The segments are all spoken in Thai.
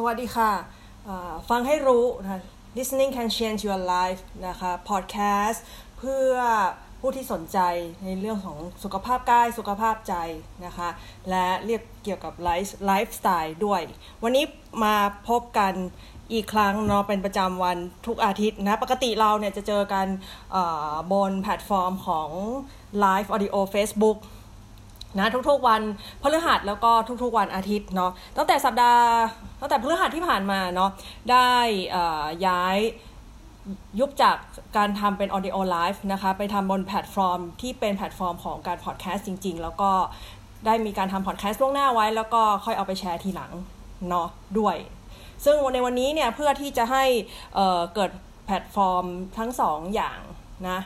สวัสดีค่ะฟังให้รู้นะ listening can change your life นะคะ podcast เพื่อผู้ที่สนใจในเรื่องของสุขภาพกายสุขภาพใจนะคะ และเรื่องเกี่ยวกับไลฟ์ไลฟ์สไตล์ด้วย วันนี้มาพบกันอีกครั้งเนาะเป็นประจำวันทุกอาทิตย์นะ ปกติเราเนี่ยจะเจอกันบนแพลตฟอร์มของ Live Audio Facebook นะทุกๆวันพฤหัสแล้วก็ทุกๆวันอาทิตย์เนาะตั้งแต่สัปดาห์ตั้งแต่พฤหัสที่ผ่านมาเนาะได้ย้ายยุบจากการทำเป็น audio live นะคะไปทำบนแพลตฟอร์มที่เป็นแพลตฟอร์มของการพอดแคสต์จริง ๆ แล้วก็ได้มีการทำพอดแคสต์ล่วงหน้าไว้ แล้วก็ค่อยเอาไปแชร์ทีหลังเนาะด้วย ซึ่งในวันนี้เนี่ยเพื่อที่จะให้เกิดแพลตฟอร์มทั้งสองอย่างนะ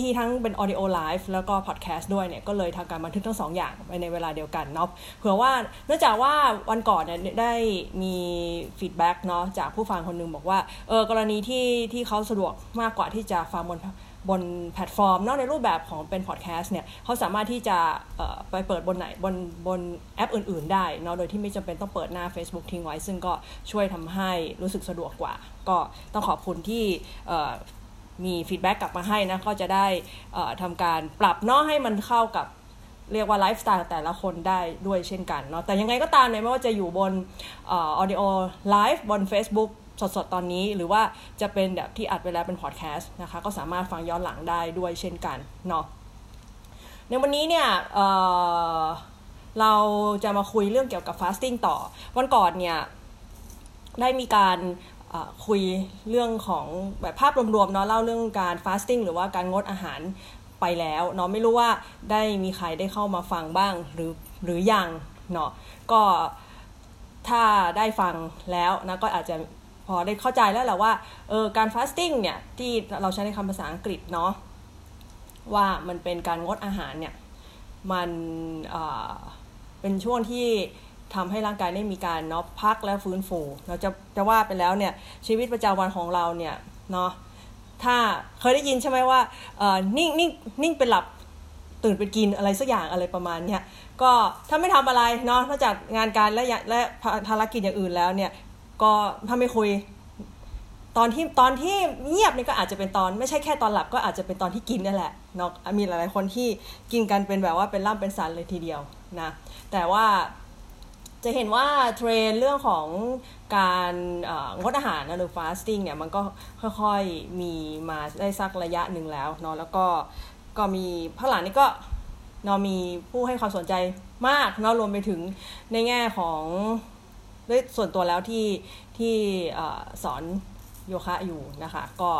ที่ทั้งเป็น audio live แล้วก็ podcast ด้วยเนี่ยก็เลยทำการบันทึกทั้งสองอย่างไปในเวลาเดียวกันเนาะเผื่อว่าเนื่องจากว่าวันก่อนเนี่ยได้มี feedback เนาะจากผู้ฟังคนนึงบอกว่าเออกรณีที่ที่เขาสะดวกมากกว่าที่จะฟังบนบนแพลตฟอร์มนอกในรูปแบบของเป็นพอดแคสต์เนี่ยเขาสามารถที่จะไปเปิดบนไหนบนบนแอปอื่น ๆ ได้เนาะโดยที่ไม่จำเป็นต้องเปิดหน้า Facebook ทิ้งไว้ ซึ่งก็ช่วยทำให้รู้สึกสะดวกกว่า ก็ต้องขอบคุณที่ มี feedback กลับมาให้นะก็จะได้ทำการปรับเนาะให้มันเข้ากับเรียกว่าไลฟ์สไตล์แต่ละคนได้ด้วยเช่นกันเนาะแต่ยังไงก็ตามเนี่ยไม่ว่าจะอยู่บน audio live บน Facebook สดๆ ตอนนี้หรือว่าจะเป็นแบบที่อัดไปแล้วเป็นพอดแคสต์นะคะก็สามารถฟังย้อนหลังได้ด้วยเช่นกันเนาะในวันนี้เนี่ยเเราจะมาคุยเรื่องเกี่ยวกับ fasting ต่อ วันก่อนเนี่ยได้มีการ คุยเรื่องของแบบภาพรวมๆเนาะเล่าเรื่องการ fasting หรือว่าการงดอาหารไปแล้วเนาะไม่รู้ว่าได้มีใครได้เข้ามาฟังบ้างหรือหรือยังเนาะก็ถ้าได้ฟังแล้วนะก็อาจจะพอได้เข้าใจแล้วแหละว่าเออการ fasting เนี่ยที่เราใช้ในคำภาษาอังกฤษเนาะว่ามันเป็นการงดอาหารเนี่ยมันเป็นช่วงที่ ทำให้ร่างกายได้มีการเนาะพักและฟื้นฟูเราจะจะว่าไปแล้วเนี่ยชีวิตประจำวันของเราเนี่ยเนาะถ้าเคยได้ยินใช่ไหมว่าเออนิ่งนิ่งนิ่งเป็นหลับตื่นไปกินอะไรสักอย่างอะไรประมาณเนี้ยก็ถ้าไม่ทำอะไรเนาะนอกจากงานการและและภารกิจอย่างอื่นแล้วเนี่ยก็ถ้าไม่คุยตอนที่ตอนที่เงียบนี่ก็อาจจะเป็นตอนไม่ใช่แค่ตอนหลับก็อาจจะเป็นตอนที่กินนั่นแหละเนาะมีหลายๆคนที่กินกันเป็นแบบว่าเป็นล่ำเป็นสันเลยทีเดียวนะแต่ว่า จะเห็นว่าเทรนเรื่องของการงดอาหารหรือฟาสติ้งเนี่ยมันก็ค่อยๆมีมาได้สักระยะหนึ่งแล้วเนาะแล้วก็ก็มีพระหลานนี่ก็เนาะมีผู้ให้ความสนใจมากเนาะรวมไปถึงในแง่ของด้วยส่วนตัวแล้วที่ที่สอนโยคะอยู่นะคะก็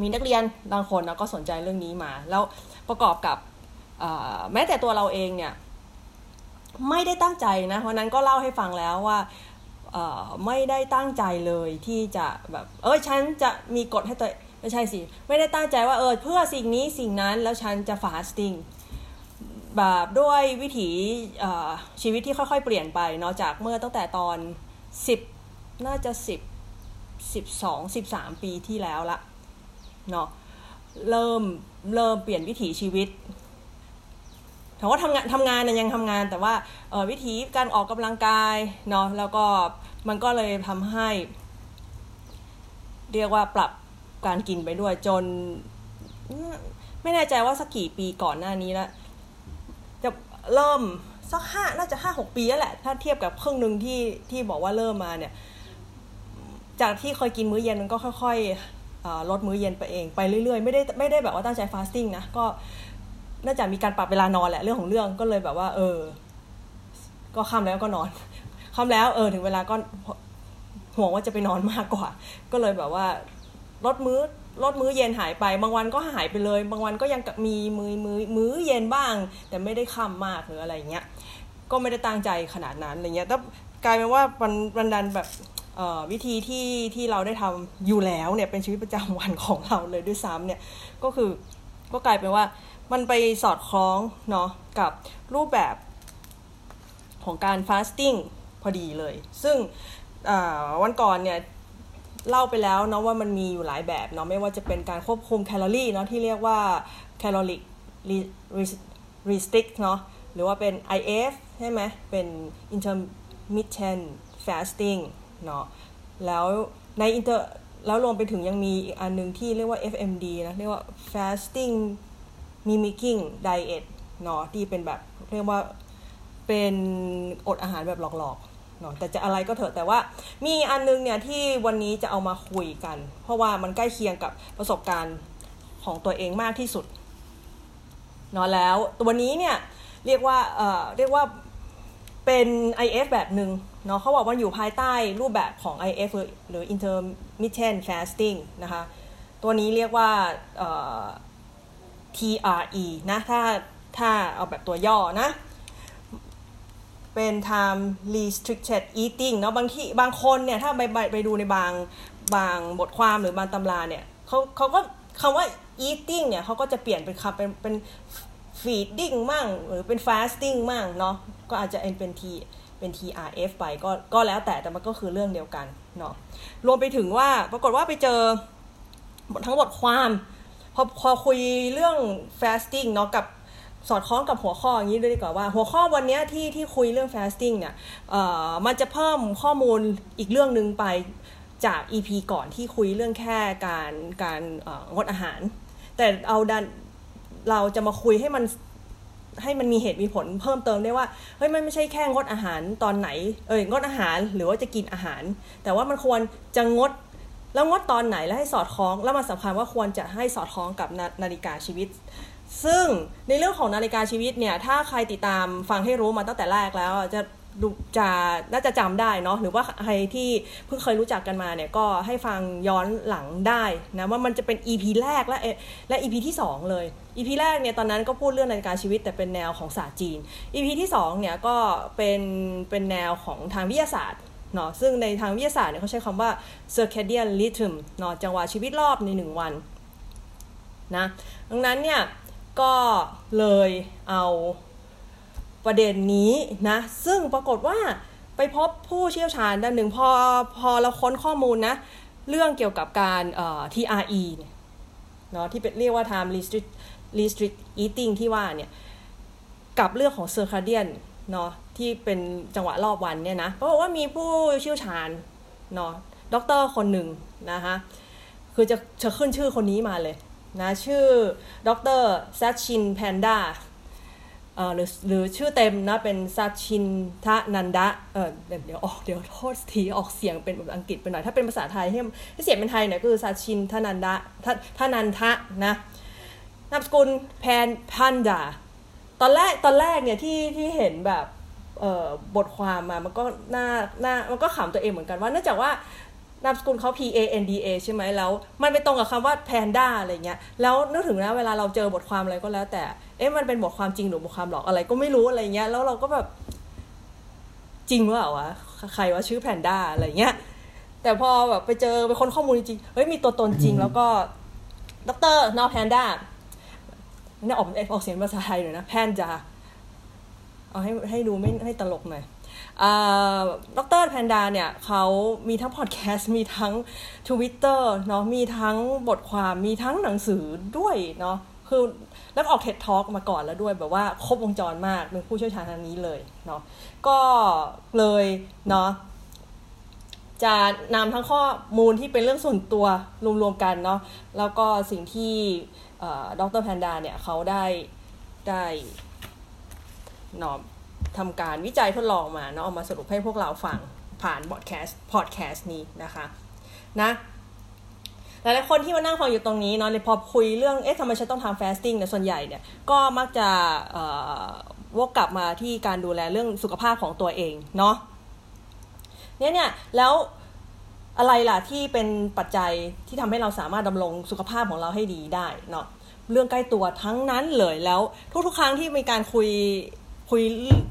มีนักเรียนบางคนนะก็สนใจเรื่องนี้มา แล้วประกอบกับแม้แต่ตัวเราเองเนี่ย ไม่ได้ตั้งใจนะวันนั้นก็เล่าให้ฟังแล้วว่าไม่ได้ตั้งใจเลยที่จะแบบเออฉันจะมีกฎให้ตัวไม่ใช่สิ ไม่ได้ตั้งใจว่าเออเพื่อสิ่งนี้สิ่งนั้นแล้วฉันจะฟาสติ้งแบบด้วยวิถีชีวิตที่ค่อยๆ เปลี่ยนไปเนาะจากเมื่อตั้งแต่ตอน 10 น่าจะ 10 12 13 ปีที่แล้วละเนาะเริ่มเริ่มเปลี่ยนวิถีชีวิต ถามว่าทำงานทำงานเนี่ยยังทำงาน แต่ว่าวิธีการออกกำลังกายเนาะแล้วก็มันก็เลยทำให้ เรียกว่าปรับการกินไปด้วยจน ไม่แน่ใจว่าสักกี่ปีก่อนหน้านี้ล้วจะเริ่มสักห้าน่าจะห้าหกปีแล้วแหละ ถ้าเทียบกับครึ่งหนึ่งที่ที่บอกว่าเริ่มมาเนี่ย จากที่เคยกินมื้อเย็นมันก็ค่อยๆลดมื้อเย็นไปเองไปเรื่อยๆ ไม่ได้ไม่ได้แบบว่าตั้งใจฟาสติ้งนะก็ น่าจะมีการปรับเวลานอนแหละเรื่องของเรื่องก็เลยแบบว่า เออ ก็ค่ำแล้วก็นอนค่ำแล้วเออ ถึงเวลาก็ห่วงว่าจะไปนอนมากกว่า ก็เลยแบบว่าลดมื้อลดมื้อเย็นหายไป บางวันก็หายไปเลย บางวันก็ยังมีมือมือมื้อเย็นบ้าง แต่ไม่ได้ค่ำมากหรืออะไรเงี้ยก็ไม่ได้ตั้งใจขนาดนั้นอะไรเงี้ยแต่กลายเป็นว่าวันวันดันแบบวิธีที่ที่เราได้ทำอยู่แล้วเนี่ยเป็นชีวิตประจำวันของเราเลยด้วยซ้ำเนี่ยก็คือก็กลายเป็นว่า มันไปสอดคล้องเนาะกับรูปแบบของการฟาสติ้งพอดีเลย ซึ่งวันก่อนเนี่ยเล่าไปแล้วเนาะว่ามันมีอยู่หลายแบบเนาะไม่ว่าจะเป็นการควบคุมแคลอรี่เนาะที่เรียกว่า caloric restrict เนาะหรือว่าเป็น IF ใช่ไหมเป็น intermittent fasting เนาะแล้วในอินเตอร์แล้วรวมไปถึงยังมีอีกอันหนึ่งที่เรียกว่า FMD นะเรียกว่า fasting mimicking diet เนาะที่เป็นแบบเรียกว่าเป็นอดอาหารแบบหลอกๆเนาะแต่จะอะไรก็เถอะแต่ว่ามีอันนึงเนี่ยที่วันนี้จะเอามาคุยกัน เพราะว่ามันใกล้เคียงกับประสบการณ์ของตัวเองมากที่สุดเนาะแล้วตัวนี้เนี่ยเรียกว่าเอ่อเรียกว่าเป็น IF แบบหนึ่งเนาะเขาบอกว่าอยู่ภายใต้รูปแบบของ IF หรือ intermittent fasting นะคะ ตัวนี้เรียกว่า TRE นะถ้าถ้าเอาแบบตัวย่อนะ เป็น time restricted eating เนาะบางที่บางคนเนี่ย ถ้าไปไปไปดูในบางบางบทความหรือบางตำราเนี่ยเขาเขาก็คำว่า eating เนี่ยเขาก็จะเปลี่ยนเป็นคำเป็นเป็น feeding มั่ง หรือเป็น fasting มั่งเนาะก็อาจจะเป็น T เป็น TRF ไปก็ก็แล้วแต่แต่มันก็คือเรื่องเดียวกันเนาะรวมไปถึงว่าปรากฏว่าไปเจอทั้งบทความ พอพอคุยเรื่อง fasting เนาะกับสอดคล้องกับหัวข้ออย่างนี้ด้วยดีกว่าว่า หัวข้อวันนี้ที่ที่คุยเรื่อง fasting เนี่ยเอ่อมันจะเพิ่มข้อมูลอีกเรื่องหนึ่งไปจาก EP ก่อนที่คุยเรื่องแค่การการงดอาหาร แต่เอาดันเราจะมาคุยให้มันให้มันมีเหตุมีผลเพิ่มเติมได้ว่าเฮ้ยมันไม่ใช่แค่งดอาหารตอนไหน เอ้ยงดอาหารหรือว่าจะกินอาหาร แต่ว่ามันควรจะงด แล้วงดตอนไหนแล้วให้สอดคล้อง แล้วมันสำคัญว่าควรจะให้สอดคล้องกับนานาฬิกาชีวิต ซึ่งในเรื่องของนาฬิกาชีวิตเนี่ยถ้าใครติดตามฟังให้รู้มาตั้งแต่แรกแล้วจะดูจะน่าจะจำได้เนาะหรือว่าใครที่เพิ่งเคยรู้จักกันมาเนี่ยก็ให้ฟังย้อนหลังได้นะว่ามันจะเป็น EP แรกและและ EP ที่ 2 เลย EP แรกเนี่ยตอนนั้นก็พูดเรื่องนาฬิกาชีวิตแต่เป็นแนวของศาสตร์จีน EP ที่2เนี่ยก็เป็นเป็นแนวของทางวิทยาศาสตร์ เนาะซึ่งในทางวิทยาศาสตร์เนี่ยเขาใช้คำว่า circadian rhythm เนาะจังหวะชีวิตรอบใน 1 วันนะดังนั้นเนี่ยก็เลยเอาประเด็นนี้นะซึ่งปรากฏว่าไปพบผู้เชี่ยวชาญด้านหนึ่งพอพอเราค้นข้อมูลนะเรื่องเกี่ยวกับการ TRE เนี่ยเนาะที่เป็นเรียกว่า time restrict restrict eating ที่ว่าเนี่ยกับเรื่องของ circadian เนาะ ที่เป็นจังหวะรอบวันเนี่ยนะเพราะว่ามีผู้เชี่ยวชาญเนาะด็อกเตอร์คนหนึ่งนะคะคือจะจะขึ้นชื่อคนนี้มาเลยนะชื่อด็อกเตอร์ Satchin Panda เอ่อหรือหรือชื่อเต็มนะเป็น Satchidanandaเออเดี๋ยวออกเดี๋ยวโทษทีออกเสียงเป็นแบบอังกฤษไปหน่อย ถ้าเป็นภาษาไทยให้เสียงเป็นไทยหน่อยก็คือซัชินทะนันดะททนันทะนะนามสกุลแพนพันดาตอนแรกตอนแรกเนี่ยที่ที่เห็นแบบ บทความมา มันก็น่าน่ามันก็ขำตัวเองเหมือนกันว่าเนื่องจากว่านามสกุลเขา P A N D A ใช่ไหมแล้ว มันไปตรงกับคำว่าแพนด้าอะไรเงี้ย แล้วนึกถึงนะเวลาเราเจอบทความอะไรก็แล้ว แต่ เอ๊ะมันเป็นบทความจริงหรือบทความหลอกอะไรก็ไม่รู้อะไรเงี้ย แล้วเราก็แบบจริงว่าวะใครว่าชื่อแพนด้าอะไรเงี้ย แต่พอแบบไปเจอไปค้นข้อมูลจริง เฮ้ยมีตัวตนจริงแล้วก็ดรนอแพนด้าเนี่ยออกออกเสียงภาษาไทยหน่อยนะแพนจา เอาให้ให้ดูไม่ให้ตลกหน่อยดรแพนดาเนี่ยเขามีทั้งพอดแคสต์มีทั้ง Twitter เนาะมีทั้งบทความมีทั้งหนังสือด้วยเนาะคือแล้วออกเท็ดทอล์กมาก่อนแล้วด้วยแบบว่าครบวงจรมากเป็นผู้เชี่ยวชาญทางนี้เลยเนาะก็เลยเนาะจะนำทั้งข้อมูลที่เป็นเรื่องส่วนตัวรวมๆกันเนาะแล้วก็สิ่งที่ดรแพนดาเนี่ยเขาได้ได้ เนาะทำการวิจัยทดลองมาเนาะเอามาสรุปให้พวกเราฟังผ่านบอดแคสต์พอดแคสต์นี้นะคะนะหลายๆคนที่มานั่งฟังอยู่ตรงนี้เนาะในพอคุยเรื่องเอ๊ะทำไมฉันต้องทำฟสติ้งเนี่ยส่วนใหญ่เนี่ยก็มักจะวกกลับมาที่การดูแลเรื่องสุขภาพของตัวเองเนาะเนี่ยเนี่ยแล้วอะไรล่ะที่เป็นปัจจัยที่ทำให้เราสามารถดำรงสุขภาพของเราให้ดีได้เนาะเรื่องใกล้ตัวทั้งนั้นเลยแล้วทุกๆ ครั้งที่มีการคุย คุย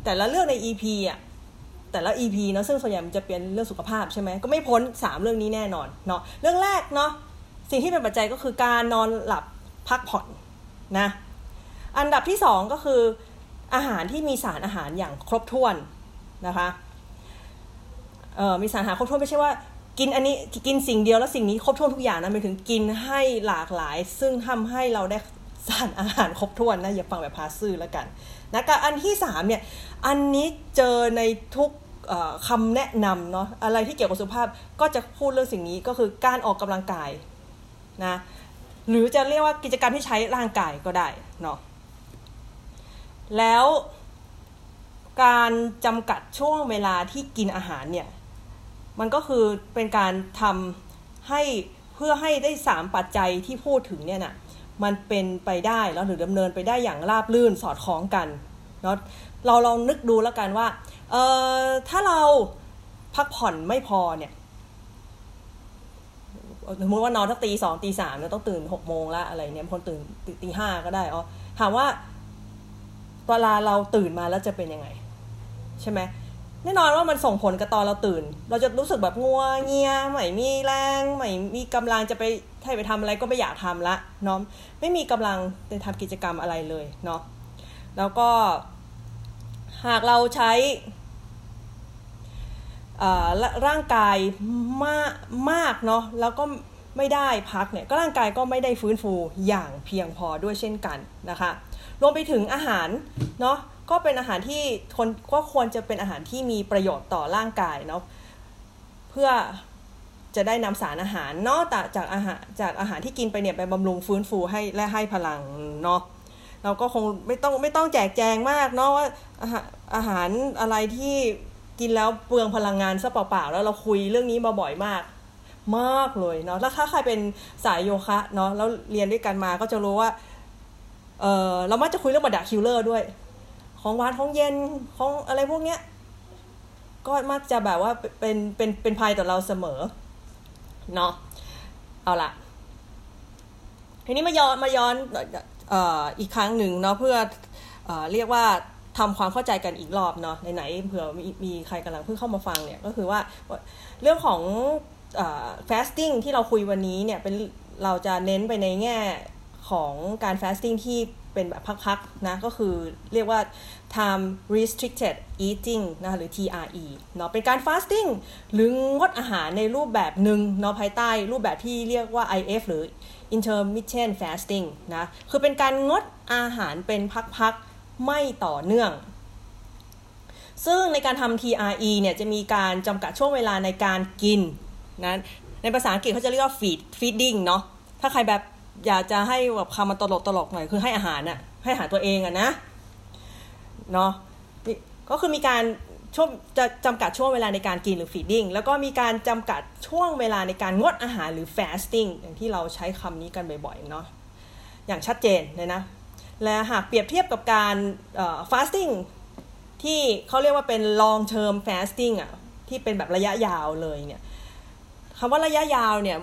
แต่ละเรื่องใน EP อะแต่ละ EP เนาะซึ่งส่วนใหญ่มันจะเป็นเรื่องสุขภาพใช่ไหมก็ไม่พ้น 3 เรื่องนี้แน่นอนเนาะเรื่องแรกเนาะสิ่งที่เป็นปัจจัยก็คือการนอนหลับพักผ่อนนะอันดับที่ 2 ก็คืออาหารที่มีสารอาหารอย่างครบถ้วนนะคะเอ่อมีสารอาหารครบถ้วนไม่ใช่ว่ากินอันนี้กินสิ่งเดียวแล้วสิ่งนี้ครบถ้วนทุกอย่างนะหมายถึงกินให้หลากหลาย ซึ่งทำให้เราได้สารอาหารครบถ้วนนะอย่าฟังแบบพาซื่อแล้วกัน นะกับอันที่สามเนี่ยอันนี้เจอในทุกคำแนะนำเนาะอะไรที่เกี่ยวกับสุขภาพก็จะพูดเรื่องสิ่งนี้ก็คือการออกกำลังกายนะหรือจะเรียกว่ากิจกรรมที่ใช้ร่างกายก็ได้เนาะแล้วการจำกัดช่วงเวลาที่กินอาหารเนี่ยมันก็คือเป็นการทำให้เพื่อให้ได้สามปัจจัยที่พูดถึงเนี่ยนะ มันเป็นไปได้แล้วหรือดำเนินไปได้อย่างราบรื่นสอดคล้องกันเนาะเราลองนึกดูแล้วกันว่าเออถ้าเราพักผ่อนไม่พอเนี่ยสมมติว่านอนตั้งตีสองตีสามเนี่ยต้องตื่นหกโมงละอะไรเนี่ยคนตื่นตีห้าก็ได้อ๋อถามว่าเวลาเราตื่นมาแล้วจะเป็นยังไง ใช่ไหม แน่นอนว่ามันส่งผลกับตอนเราตื่น เราจะรู้สึกแบบงัวเงียไม่มีแรงไม่มีกำลังจะไปให้ไปทำอะไรก็ไม่อยากทำละเนาะไม่มีกำลังจะทำกิจกรรมอะไรเลยเนาะแล้วก็หากเราใช้ร่างกายมากมากเนาะแล้วก็ไม่ได้พักเนี่ยก็ร่างกายก็ไม่ได้ฟื้นฟูอย่างเพียงพอด้วยเช่นกันนะคะรวมไปถึงอาหารเนาะ ก็เป็นอาหารที่คนก็ควรจะเป็นอาหารที่มีประโยชน์ต่อร่างกายเนาะเพื่อจะได้นำสารอาหารเนาะจากอาหารจากอาหารที่กินไปเนี่ยไปบำรุงฟื้นฟูให้และให้พลังเนาะเราก็คงไม่ต้องไม่ต้องแจกแจงมากเนาะว่าอาหารอาหารอะไรที่กินแล้วเปลืองพลังงานซะเปล่าๆแล้วเราคุยเรื่องนี้มาบ่อยมาก มากเลยเนาะแล้วถ้าใครเป็นสายโยคะเนาะแล้วเรียนด้วยกันมาก็จะรู้ว่าเออเรามักจะคุยเรื่องบัดดาคิลเลอร์ด้วย ของหวานของเย็นของอะไรพวกเนี้ย ก็มักจะแบบว่าเป็นเป็นเป็นภัยต่อเราเสมอเนาะเอาละทีนี้มาย้อนมาย้อนออีกครั้งหนึ่งเนาะเพื่ออเรียกว่าทำความเข้าใจกันอีกรอบเนาะไหนๆเผื่อมีมีใครกำลังเพิ่งเข้ามาฟังเนี่ยก็คือว่าเรื่องของ fasting ที่เราคุยวันนี้เนี่ยเป็นเราจะเน้นไปในแง่ของการ fasting ที่ เป็นแบบพักๆนะก็คือเรียกว่า time restricted eating นะหรือ TRE เนาะเป็นการ fasting หรืองดอาหารในรูปแบบหนึ่งเนาะภายใต้รูปแบบที่เรียกว่า IF หรือ intermittent fasting นะคือเป็นการงดอาหารเป็นพักๆไม่ต่อเนื่อง ซึ่งในการทำ TRE เนี่ยจะมีการจำกัดช่วงเวลาในการกินนะในภาษาอังกฤษเขาจะเรียกว่า feed feeding เนาะถ้าใครแบบ อยากจะให้แบบคำมันตลกตลกหน่อยคือให้อาหารน่ะให้อาหารตัวเองอะนะเนาะก็คือมีการช่วงจะจำกัดช่วงเวลาในการกินหรือ feeding แล้วก็มีการจำกัดช่วงเวลาในการงดอาหารหรือ fasting อย่างที่เราใช้คำนี้กันบ่อยๆเนาะอย่างชัดเจนเลยนะ และหากเปรียบเทียบกับการ fasting ที่เขาเรียกว่าเป็น long term fasting อะที่เป็นแบบระยะยาวเลยเนี่ย คำว่าระยะยาวเนี่ย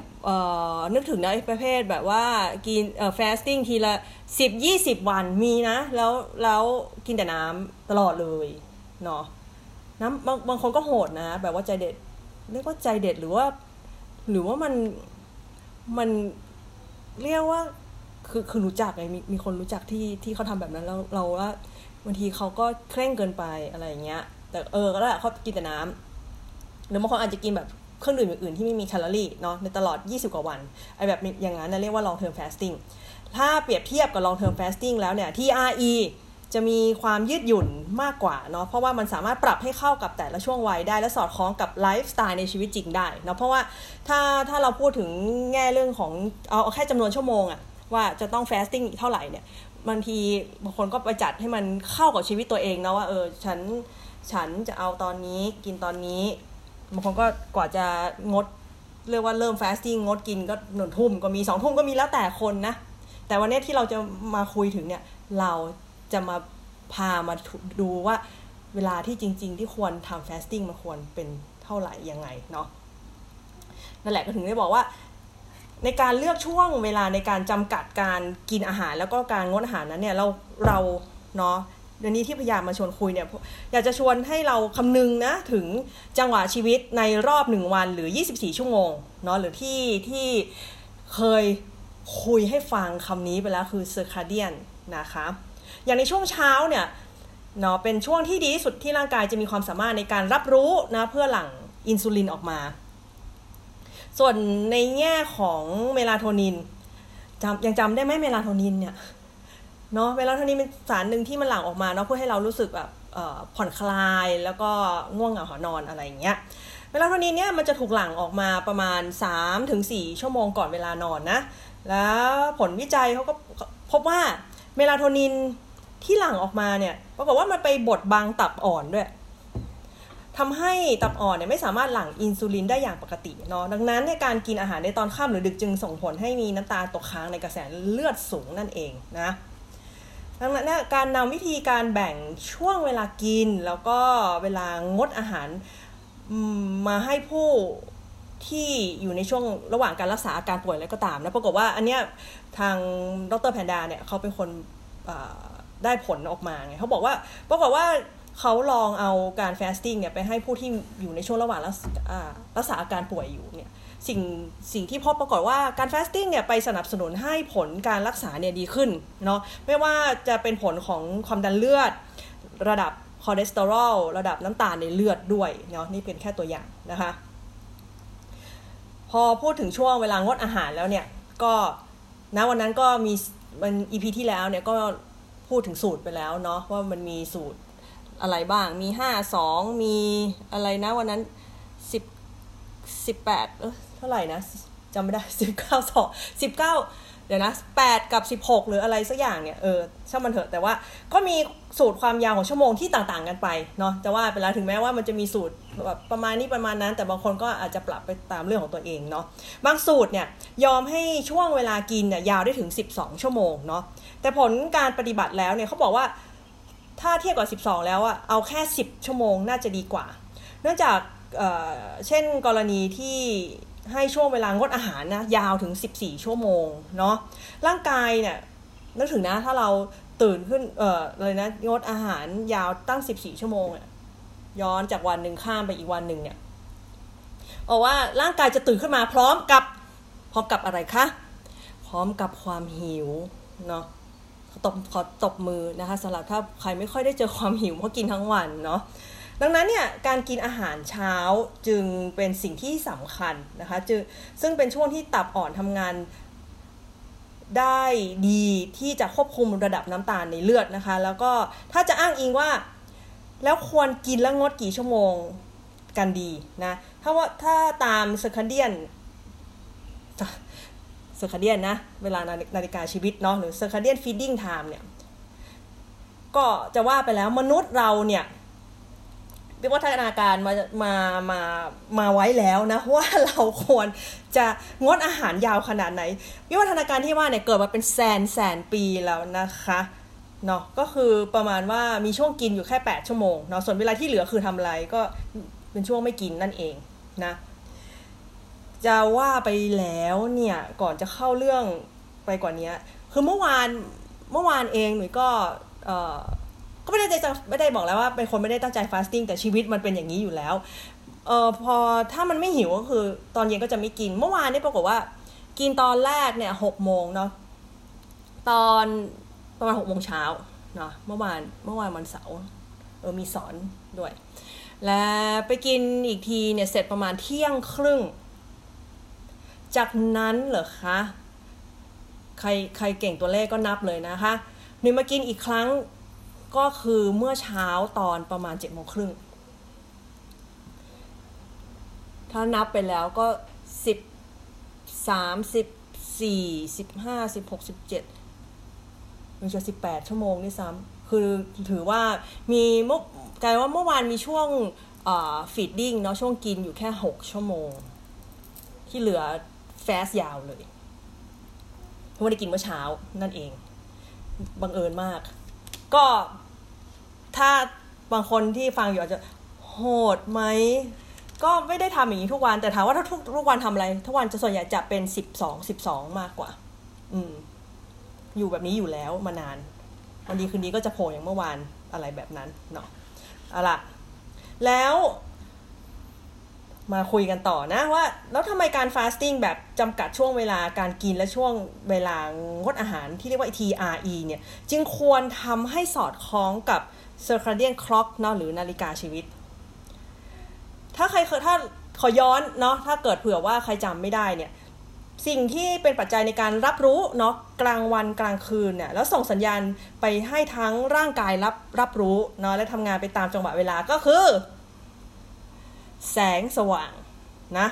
นึกถึงในประเภทแบบว่ากิน fasting ทีละสิบยี่สิบวันมีนะ แล้วแล้วกินแต่น้ำตลอดเลยเนาะน้ำบางบางคนก็โหดนะ แบบว่าใจเด็ดเรียกว่าใจเด็ดหรือว่า หรือว่ามันมันเรียกว่าคือคือรู้จักไงมีมีคนรู้จักที่ที่เขาทำแบบนั้นแล้วเราว่าบางทีเขาก็เคร่งเกินไปอะไรอย่างเงี้ย แต่เออก็ได้เขากินแต่น้ำหรือบางคนอาจจะกินแบบ เครื่องดื่มอื่นๆที่ไม่มีแคลอรี่เนาะในตลอด 20 กว่าวันไอแบบอย่างนั้นนะเรียกว่า long term fasting ถ้าเปรียบเทียบกับ long term fasting แล้วเนี่ย TRE จะมีความยืดหยุ่นมากกว่าเนาะเพราะว่ามันสามารถปรับให้เข้ากับแต่ละช่วงวัยได้ และสอดคล้องกับไลฟ์สไตล์ในชีวิตจริงได้เนาะเพราะว่าถ้าถ้าเราพูดถึงแง่เรื่องของเอาแค่จำนวนชั่วโมงอะว่าจะต้อง fasting เท่าไหร่เนี่ยบางทีบางคนก็ไปจัดให้มันเข้ากับชีวิตตัวเองนะว่าเออฉันฉันจะเอาตอนนี้กินตอนนี้ บางคนก็กว่าจะงด เรียกว่าเริ่ม fasting งดกินก็หนึ่งทุ่มก็มีสองทุ่มก็มีแล้วแต่คนนะ แต่วันนี้ที่เราจะมาคุยถึงเนี่ย เราจะมาพามาดูว่าเวลาที่จริง ๆ ที่ควรทำ fasting มันควรเป็นเท่าไหร่ยังไงเนาะนั่นแหละก็ถึงได้บอกว่า ในการเลือกช่วงเวลาในการจำกัดการกินอาหารแล้วก็การงดอาหารนั้นเนี่ยเราเราเนาะ เดี๋ยวนี้ที่พยายามมาชวนคุยเนี่ยอยากจะชวนให้เราคำนึงนะถึงจังหวะชีวิตในรอบหนึ่งวันหรือ 24 ชั่วโมงเนาะหรือที่ที่เคยคุยให้ฟังคำนี้ไปแล้วคือเซอร์คาเดียนนะคะอย่างในช่วงเช้าเนี่ยเนาะเป็นช่วงที่ดีที่สุดที่ร่างกายจะมีความสามารถในการรับรู้นะเพื่อหลั่งอินซูลินออกมา ส่วนในแง่ของเมลาโทนินจำยังจำได้ไหมเมลาโทนินเนี่ย เนาะเมลาโทนินเป็นสารหนึ่งที่มันหลั่งออกมาเนาะเพื่อให้เรารู้สึกแบบผ่อนคลายแล้วก็ง่วงเหงาหาวนอนอะไรอย่างเงี้ยเมลาโทนินเนี่ยมันจะถูกหลั่งออกมาประมาณ 3-4 ชั่วโมงก่อนเวลานอนนะ แล้วผลวิจัยเขาก็พบว่าเมลาโทนินที่หลั่งออกมาเนี่ยปรากฏว่ามันไปบดบังตับอ่อนด้วยทำให้ตับอ่อนเนี่ยไม่สามารถหลั่งอินซูลินได้อย่างปกติเนาะดังนั้นในการกินอาหารในตอนค่ำหรือดึกจึงส่งผลให้มีน้ำตาลตกค้างในกระแสเลือดสูงนั่นเองนะ ดังนั้นการนำวิธีการแบ่งช่วงเวลากิน แล้วก็เวลางดอาหารมาให้ผู้ที่อยู่ในช่วงระหว่างการรักษาอาการป่วยอะไรก็ตามนะปรากฏว่าอันเนี้ยทางดรแพนดาเนี่ยเขาเป็นคนได้ผลออกมาไงเขาบอกว่าปรากฏว่าเขาลองเอาการ fasting เนี่ยไปให้ผู้ที่อยู่ในช่วงระหว่างรักษาอาการป่วยอยู่เนี่ย สิ่งสิ่งที่พบปรากฏว่าการ fasting เนี่ยไปสนับสนุนให้ผลการรักษาเนี่ยดีขึ้นเนาะไม่ว่าจะเป็นผลของความดันเลือด ระดับคอเลสเตอรอลระดับน้ำตาลในเลือดด้วยเนาะนี่เป็นแค่ตัวอย่างนะคะ พอพูดถึงช่วงเวลางดอาหารแล้วเนี่ยก็ณวันนั้นก็มีมันอีพีที่แล้วเนี่ยก็พูดถึงสูตรไปแล้วเนาะว่ามันมีสูตรอะไรบ้างมีห้าสองมีอะไรนะวันนั้นสิบสิบแปดเออ ท่าไหร่นะจำไม่ได้สิบเก้าสองสิบเก้าเดี๋ยวนะแปดกับสิบหกหรืออะไรสักอย่างเนี่ยเออช่างมันเถอะแต่ว่าก็มีสูตรความยาวของชั่วโมงที่ต่างๆกันไปเนาะจะว่าไปแล้วถึงแม้ว่ามันจะมีสูตรแบบประมาณนี้ประมาณนั้น แต่บางคนก็อาจจะปรับไปตามเรื่องของตัวเองเนาะบางสูตรเนี่ยยอมให้ช่วงเวลากินเนี่ยยาวได้ถึง 12 ชั่วโมงเนาะแต่ผลการปฏิบัติแล้วเนี่ยเขาบอกว่าถ้าเทียบกับ 12 แล้วอะเอาแค่ 10 ชั่วโมงน่าจะดีกว่า เนื่องจากเเช่นกรณีที่ ให้ช่วงเวลางดอาหารนะยาวถึง 14 ชั่วโมงเนาะร่างกายเนี่ยนึกถึงนะถ้าเราตื่นขึ้นเอ่อเลยนะงดอาหารยาวตั้ง 14 ชั่วโมงอะย้อนจากวันหนึ่งข้ามไปอีกวันหนึ่งเนี่ยบอกว่าร่างกายจะตื่นขึ้นมาพร้อมกับพร้อมกับอะไรคะพร้อมกับความหิวเนาะตบขอตบมือนะคะสำหรับถ้าใครไม่ค่อยได้เจอความหิวเพราะกินทั้งวันเนาะ ดังนั้นเนี่ยการกินอาหารเช้าจึงเป็นสิ่งที่สำคัญนะคะจึงซึ่งเป็นช่วงที่ตับอ่อนทำงานได้ดีที่จะควบคุมระดับน้ำตาลในเลือดนะคะ แล้วก็ถ้าจะอ้างอิงว่า แล้วควรกินแล้วงดกี่ชั่วโมงกันดีนะถ้าว่าถ้าตาม circadian circadian นะ เวลานาฬิกาชีวิตเนาะหรือ circadian feeding time เนี่ย ก็จะว่าไปแล้วมนุษย์เราเนี่ย วิวัฒนาการมามามามาไว้แล้วนะว่าเราควรจะงดอาหารยาวขนาดไหน วิวัฒนาการที่ว่าเนี่ยเกิดมาเป็นแสนแสนปีแล้วนะคะเนาะก็คือประมาณว่ามีช่วงกินอยู่แค่ 8 ชั่วโมงเนาะส่วนเวลาที่เหลือคือทำอะไรก็เป็นช่วงไม่กินนั่นเองนะจะว่าไปแล้วเนี่ยก่อนจะเข้าเรื่องไปกว่านี้คือเมื่อวานเมื่อวานเองหนูก็เออ ก็ไม่ได้จะไม่ได้บอกแล้วว่าเป็นคนไม่ได้ตั้งใจฟาสติ้งแต่ชีวิตมันเป็นอย่างนี้อยู่แล้วเออพอถ้ามันไม่หิวก็คือตอนเย็นก็จะไม่กิน เมื่อวานนี่ปรากฏว่า กินตอนแรกเนี่ยหกโมงเนาะตอนประมาณหกโมงเช้าเนาะเมื่อวานเมื่อวานวันเสาร์เออมีสอนด้วย และไปกินอีกทีเนี่ยเสร็จประมาณเที่ยงครึ่ง จากนั้นเหรอคะ ใครใครเก่งตัวเลขก็นับเลยนะคะหนึ่งมากินอีกครั้ง ก็คือเมื่อเช้าตอนประมาณเจ็ดโมงครึ่ง ถ้านับไปแล้วก็สิบสามสิบสี่สิบห้าสิบหกสิบเจ็ดมันจะสิบแปดชั่วโมงนี่ซ้ำคือถือว่ามีเมื่อกลายว่าเมื่อวานมีช่วงฟีดดิ้งเนาะช่วงกินอยู่แค่หกชั่วโมง ที่เหลือแฟสยาวเลยเพราะว่าได้กินเมื่อเช้านั่นเอง บังเอิญมาก ก็ ถ้าบางคนที่ฟังอยู่อาจจะโหดไหม ก็ไม่ได้ทำอย่างนี้ทุกวัน แต่ถามว่าถ้าทุกทุกวันทำอะไร ทุกวันจะส่วนใหญ่จะเป็นสิบสองสิบสองมากกว่า อืม อยู่แบบนี้อยู่แล้วมานาน วันดีคืนนี้ก็จะโผล่อย่างเมื่อวานอะไรแบบนั้นเนาะเอาละแล้วมาคุยกันต่อนะว่า แล้วทำไมการฟาสติ้งแบบจำกัดช่วงเวลาการกินและช่วงเวลางดอาหารที่เรียกว่า TRE เนี่ย จึงควรทำให้สอดคล้องกับ circadian clock เนาะหรือนาฬิกาชีวิต ถ้าใครเคยถ้าขอย้อนเนาะถ้าเกิดเผื่อว่าใครจำไม่ได้เนี่ยสิ่งที่เป็นปัจจัยในการรับรู้เนาะกลางวันกลางคืนเนี่ยแล้วส่งสัญญาณไปให้ทั้งร่างกายรับรับรู้เนาะและทำงานไปตามจังหวะเวลาก็คือ แสงสว่างนะ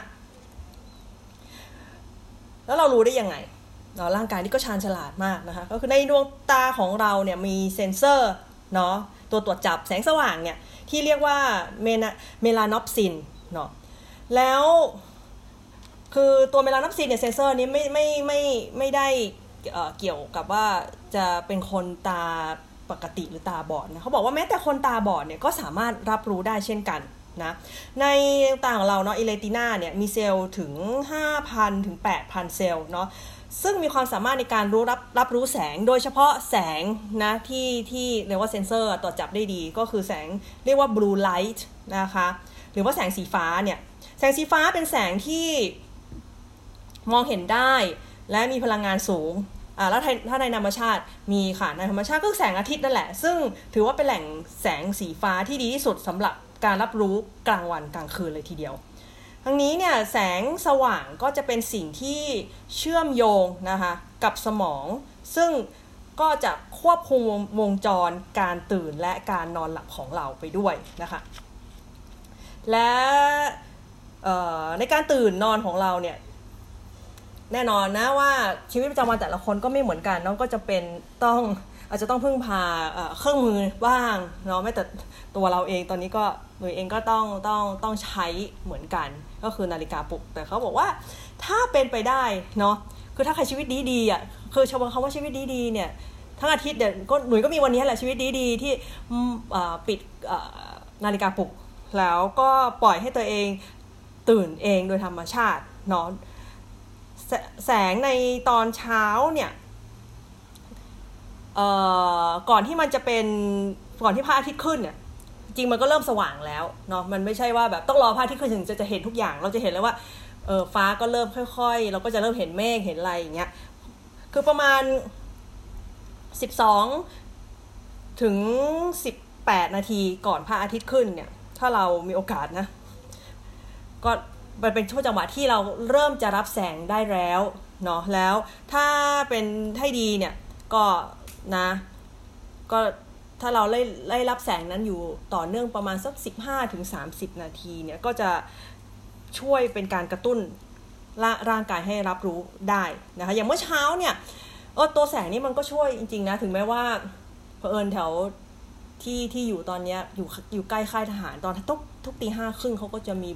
แล้วเรารู้ได้ยังไงเนาะร่างกายนี่ก็ชาญฉลาดมากนะคะก็คือในดวงตาของเราเนี่ยมีเซ็นเซอร์เนาะ ตัวตรวจจับแสงสว่างเนี่ยที่เรียกว่าเมนา melanopsin เนาะแล้วคือตัว melanopsin เนี่ยเซนเซอร์นี้ไม่ไม่ไม่ไม่ได้เกี่ยวกับว่าจะเป็นคนตาปกติหรือตาบอดนะเขาบอกว่าแม้แต่คนตาบอดเนี่ยก็สามารถรับรู้ได้เช่นกันนะในต่างของเราเนาะอิเลติน่าเนี่ยมีเซลล์ถึง 5,000 ถึง 8,000 เซลล์เนาะ ซึ่งมีความสามารถในการรู้รับรับรู้แสง โดยเฉพาะแสงนะที่ที่เรียกว่าเซนเซอร์ตรวจจับได้ดีก็คือแสงเรียกว่า blue light นะคะหรือว่าแสงสีฟ้าเนี่ยแสงสีฟ้าเป็นแสงที่มองเห็นได้ และมีพลังงานสูงอ่าแล้วถ้าในธรรมชาติมีค่ะในธรรมชาติก็แสงอาทิตย์นั่นแหละ ซึ่งถือว่าเป็นแหล่งแสงสีฟ้าที่ดีที่สุดสำหรับการรับรู้กลางวันกลางคืนเลยทีเดียว ทั้งนี้เนี่ยแสงสว่างก็จะเป็นสิ่งที่เชื่อมโยงนะคะกับสมอง ซึ่งก็จะควบคุมวงจรการตื่นและการนอนหลับของเราไปด้วยนะคะและในการตื่นนอนของเราเนี่ยแน่นอนนะว่าชีวิตประจำวันแต่ละคนก็ไม่เหมือนกันน้องก็จะเป็นต้องอาจจะต้องพึ่งพาเครื่องมือบ้างเนาะไม่แต่ตัวเราเองตอนนี้ก็หนูเองก็ต้องต้องต้องใช้เหมือนกัน ก็คือนาฬิกาปลุก แต่เขาบอกว่าถ้าเป็นไปได้เนาะคือถ้าใครชีวิตดีดีอะคือชาวบ้านเขาว่าชีวิตดีดีเนี่ยทั้งอาทิตย์เดี๋ยวก็หนูก็มีวันนี้แหละชีวิตดีดีที่ปิดนาฬิกาปลุก แล้วก็ปล่อยให้ตัวเองตื่นเองโดยธรรมชาติเนาะแสงในตอนเช้าเนี่ยก่อนที่มันจะเป็นก่อนที่พระอาทิตย์ขึ้นเนี่ย ริงมันก็เริ่มสว่างแล้วเนาะมันไม่ใช่ว่าแบบต้องรอพระอาทิตย์ขึ้นถึงจะจะเห็นทุกอย่าง เราจะเห็นแล้วว่าเออฟ้าก็เริ่มค่อย ๆ เราก็จะเริ่มเห็นเมฆเห็นอะไรอย่างเงี้ยคือประมาณสิบสองถึงสิบแปดนาทีก่อนพระอาทิตย์ขึ้นเนี่ย ถ้าเรามีโอกาสนะ ก็มันเป็นช่วงจังหวะที่เราเริ่มจะรับแสงได้แล้วเนาะแล้วถ้าเป็นให้ดีเนี่ยก็นะ ก็ ถ้าเราไล่ไล่รับแสงนั้นอยู่ต่อเนื่องประมาณสัก 15ถึง30 นาทีเนี่ยก็จะช่วยเป็นการกระตุ้นร่างกายให้รับรู้ได้นะคะอย่างเมื่อเช้าเนี่ยเออตัวแสงนี่มันก็ช่วยจริงๆนะถึงแม้ว่าเผอิญแถวที่ที่อยู่ตอนนี้อยู่อยู่ใกล้ค่ายทหารตอนทุกทุกตีห้าครึ่งเขาก็จะมี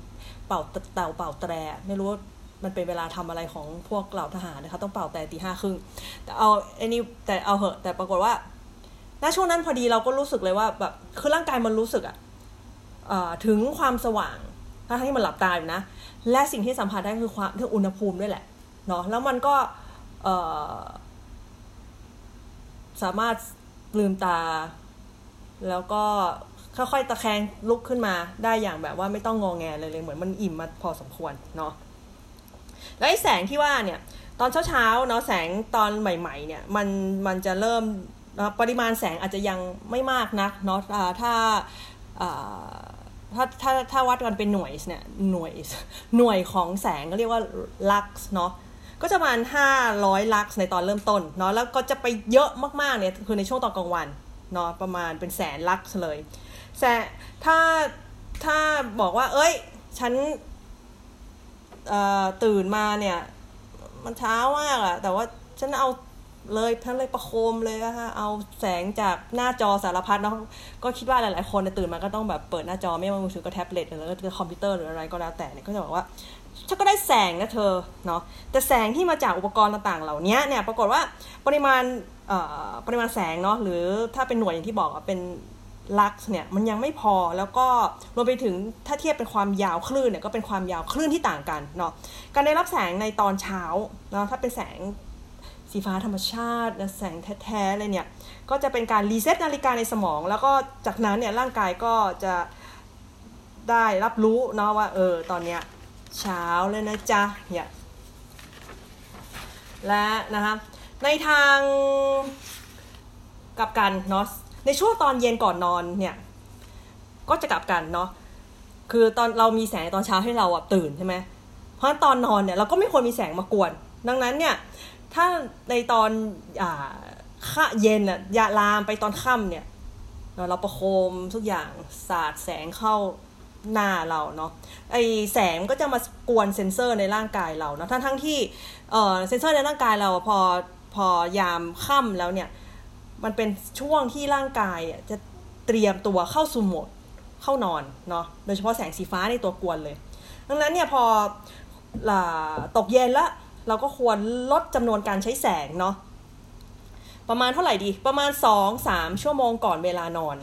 เป่าเต่าเป่าแตร ไม่รู้ว่ามันเป็นเวลาทำอะไรของพวกเหล่าทหารนะคะต้องเป่าแต่ตีห้าครึ่งแต่เอาไอ้นี่แต่เอาเหอะแต่ปรากฏว่า ณช่วงนั้นพอดีเราก็รู้สึกเลยว่าแบบคือร่างกายมันรู้สึกอะถึงความสว่างทั้งที่มันหลับตาอยู่นะ และสิ่งที่สัมผัสได้คือความคืออุณหภูมิด้วยแหละเนาะแล้วมันก็สามารถลืมตา แล้วก็ค่อยๆตะแคงลุกขึ้นมาได้อย่างแบบว่าไม่ต้องงองแงเลยเลยเหมือนมันอิ่มมาพอสมควรเนาะแล้วไอ้แสงที่ว่าเนี่ย ตอนเช้าๆเนาะแสงตอนใหม่ ๆ เนี่ย มันมันจะเริ่ม ปริมาณแสงอาจจะยังไม่มากนักเนาะถ้าถ้าถ้าถ้าวัดกันเป็นหน่วยเนี่ยหน่วยหน่วยของแสงก็เรียกว่าลักซ์เนาะก็จะประมาณ 500 ลักซ์ในตอนเริ่มต้นเนาะแล้วก็จะไปเยอะมากๆเนี่ยคือในช่วงตอนกลางวันเนาะประมาณเป็นแสนลักซ์เลยแสถ้าถ้าบอกว่า เอ้ย ฉันตื่นมาเนี่ย มันเช้ามากอะแต่ว่าฉันเอา เลยทั้งเลยประโคมเลยนะคะเอาแสงจากหน้าจอสารพัดเนาะก็คิดว่าหลาย ๆ คนตื่นมาก็ต้องแบบเปิดหน้าจอไม่ว่ามือถือก็แท็บเล็ตหรือก็คอมพิวเตอร์หรืออะไรก็แล้วแต่เนี่ยก็จะบอกว่าฉันก็ได้แสงนะเธอเนาะแต่แสงที่มาจากอุปกรณ์ต่าง ๆ เหล่านี้เนี่ยปรากฏว่าปริมาณปริมาณแสงเนาะหรือถ้าเป็นหน่วยอย่างที่บอกเป็น lux เนี่ยมันยังไม่พอแล้วก็รวมไปถึงถ้าเทียบเป็นความยาวคลื่นเนี่ยก็เป็นความยาวคลื่นที่ต่างกันเนาะการได้รับแสงในตอนเช้าเนาะถ้าเป็นแสง สีฟ้าธรรมชาติแสงแท้ๆเลยเนี่ย ก็จะเป็นการ reset นาฬิกาในสมอง แล้วก็จากนั้นเนี่ยร่างกายก็จะได้รับรู้เนาะว่าเออตอนเนี้ยเช้าเลยนะจ๊ะเนี่ยและนะคะในทางกลับกันเนาะในช่วงตอนเย็นก่อนนอนเนี่ยก็จะกลับกันเนาะคือตอนเรามีแสงตอนเช้าให้เราอะตื่นใช่ไหมเพราะตอนนอนเนี่ยเราก็ไม่ควรมีแสงมากวน ดังนั้นเนี่ย ถ้าในตอนอ่าค่าเย็นอะยาลามไปตอนค่ำเนี่ยเราประโคมทุกอย่างสาดแสงเข้าหน้าเราเนาะไอแสงก็จะมากวนเซนเซอร์ในร่างกายเราเนาะทั้งทั้งที่เออเซนเซอร์ในร่างกายเราพอพอยามค่ำแล้วเนี่ย มันเป็นช่วงที่ร่างกายจะเตรียมตัวเข้าสู่โหมดเข้านอนเนาะโดยเฉพาะแสงสีฟ้าในตัวกวนเลย ดังนั้นเนี่ยพอตกเย็นแล้ว เราก็ควรลดจำนวนการใช้แสงเนาะประมาณเท่าไหร่ดี ประมาณ 2-3 ชั่วโมงก่อนเวลานอน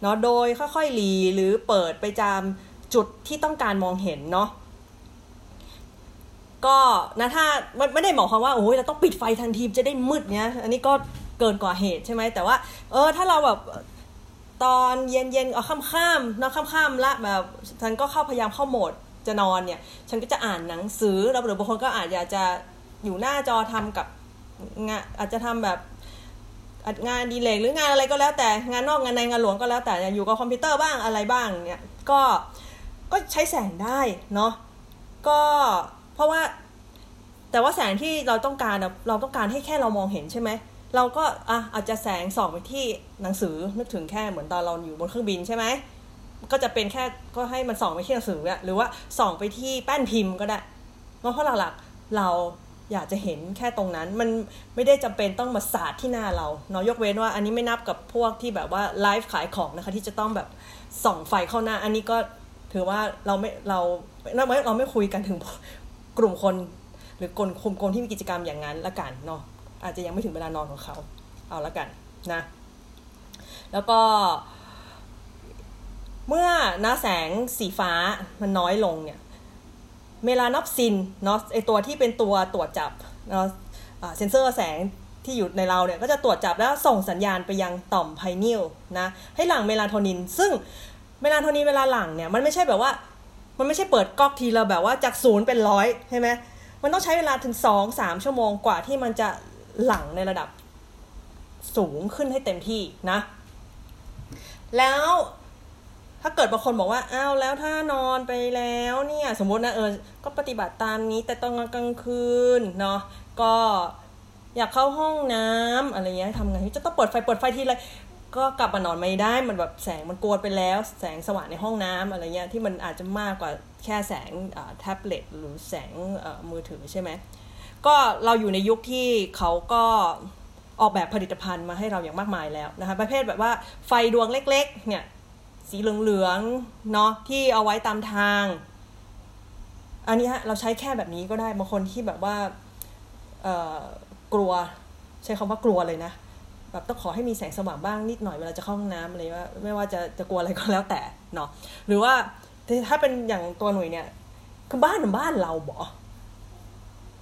เนาะโดยค่อยๆหลีหรือเปิดไปจามจุดที่ต้องการมองเห็นเนาะก็นะถ้าไม่ได้หมายความว่าโอ้ยเราต้องปิดไฟทันทีจะได้มืดเนี้ยอันนี้ก็เกินกว่าเหตุใช่ไหมแต่ว่า เออถ้าเราแบบตอนเย็นๆเอาค่ำๆเนาะค่ำๆละแบบฉันก็เข้าพยายามเข้าโหมด จะนอนเนี่ย ฉันก็จะอ่านหนังสือแล้วหรือบางคนก็อาจจะจะอยู่หน้าจอทำกับงานอาจจะทำแบบงานดีเลกหรืองานอะไรก็แล้วแต่งานนอกงานในงานหลวงก็แล้วแต่อยู่กับคอมพิวเตอร์บ้างอะไรบ้างเนี่ยก็ก็ใช้แสงได้เนาะก็เพราะว่า แต่ว่าแสงที่เราต้องการเราต้องการให้แค่เรามองเห็นใช่ไหมเราก็อะอาจจะแสงส่องไปที่หนังสือนึกถึงแค่เหมือนตอนเราอยู่บนเครื่องบินใช่ไหม ก็จะเป็นแค่ก็ให้มันส่องไปที่หนังสือหรือว่าส่องไปที่แป้นพิมพ์ก็ได้เพราะหลักๆเราอยากจะเห็นแค่ตรงนั้นมันไม่ได้จำเป็นต้องมาสาดที่หน้าเราเนาะยกเว้นว่าอันนี้ไม่นับกับพวกที่แบบว่าไลฟ์ขายของนะคะที่จะต้องแบบส่องไฟเข้าหน้า อันนี้ก็ถือว่าเราไม่เราเราไม่เราไม่คุยกันถึงกลุ่มคน หรือกลุ่มกลุ่มคนที่มีกิจกรรมอย่างนั้นละกันเนาะอาจจะยังไม่ถึงเวลานอนของเขา เอาละกันนะ แล้วก็ เมื่อหน้าแสงสีฟ้ามันน้อยลงเนี่ย melanopsin เนาะไอตัวที่เป็นตัวตรวจจับเนาะเซนเซอร์แสงที่อยู่ในเราเนี่ยก็จะตรวจจับแล้วส่งสัญญาณไปยังต่อม pineal นะให้หลั่งเมลาโทนิน ซึ่งเมลาโทนินเวลาหลั่งเนี่ยมันไม่ใช่แบบว่ามันไม่ใช่เปิดก๊อกทีละแบบว่าจากศูนย์เป็นร้อยใช่ไหมมันต้องใช้เวลาถึงสองสามชั่วโมงกว่าที่มันจะหลั่งในระดับสูงขึ้นให้เต็มที่นะ แล้ว ถ้าเกิดบางคนบอกว่าอ้าวแล้วถ้านอนไปแล้วเนี่ย สมมตินะเออ ก็ปฏิบัติตามนี้ แต่ตอนกลางคืนเนาะก็อยากเข้าห้องน้ำอะไรเงี้ยทำไงจะต้องเปิดไฟเปิดไฟทีไรก็กลับมานอนไม่ได้มันแบบแสงมันกวนไปแล้ว แสงสว่างในห้องน้ำอะไรเงี้ยที่มันอาจจะมากกว่าแค่แสงแท็บเล็ตหรือแสงมือถือใช่ไหมก็เราอยู่ในยุคที่เขาก็ออกแบบผลิตภัณฑ์มาให้เราอย่างมากมายแล้วนะคะประเภทแบบว่าไฟดวงเล็ก ๆ เนี่ย สีเหลืองๆเนาะที่เอาไว้ตามทาง อันนี้ฮะเราใช้แค่แบบนี้ก็ได้บางคนที่แบบว่าเอ่อกลัว ใช้คำว่ากลัวเลยนะแบบต้องขอให้มีแสงสว่างบ้างนิดหน่อยเวลาจะเข้าห้องน้ำอะไรว่าไม่ว่าจะจะกลัวอะไรก็แล้วแต่เนาะหรือว่าถ้าเป็นอย่างตัวหน่วยเนี่ย คือบ้านบ้านเราบอ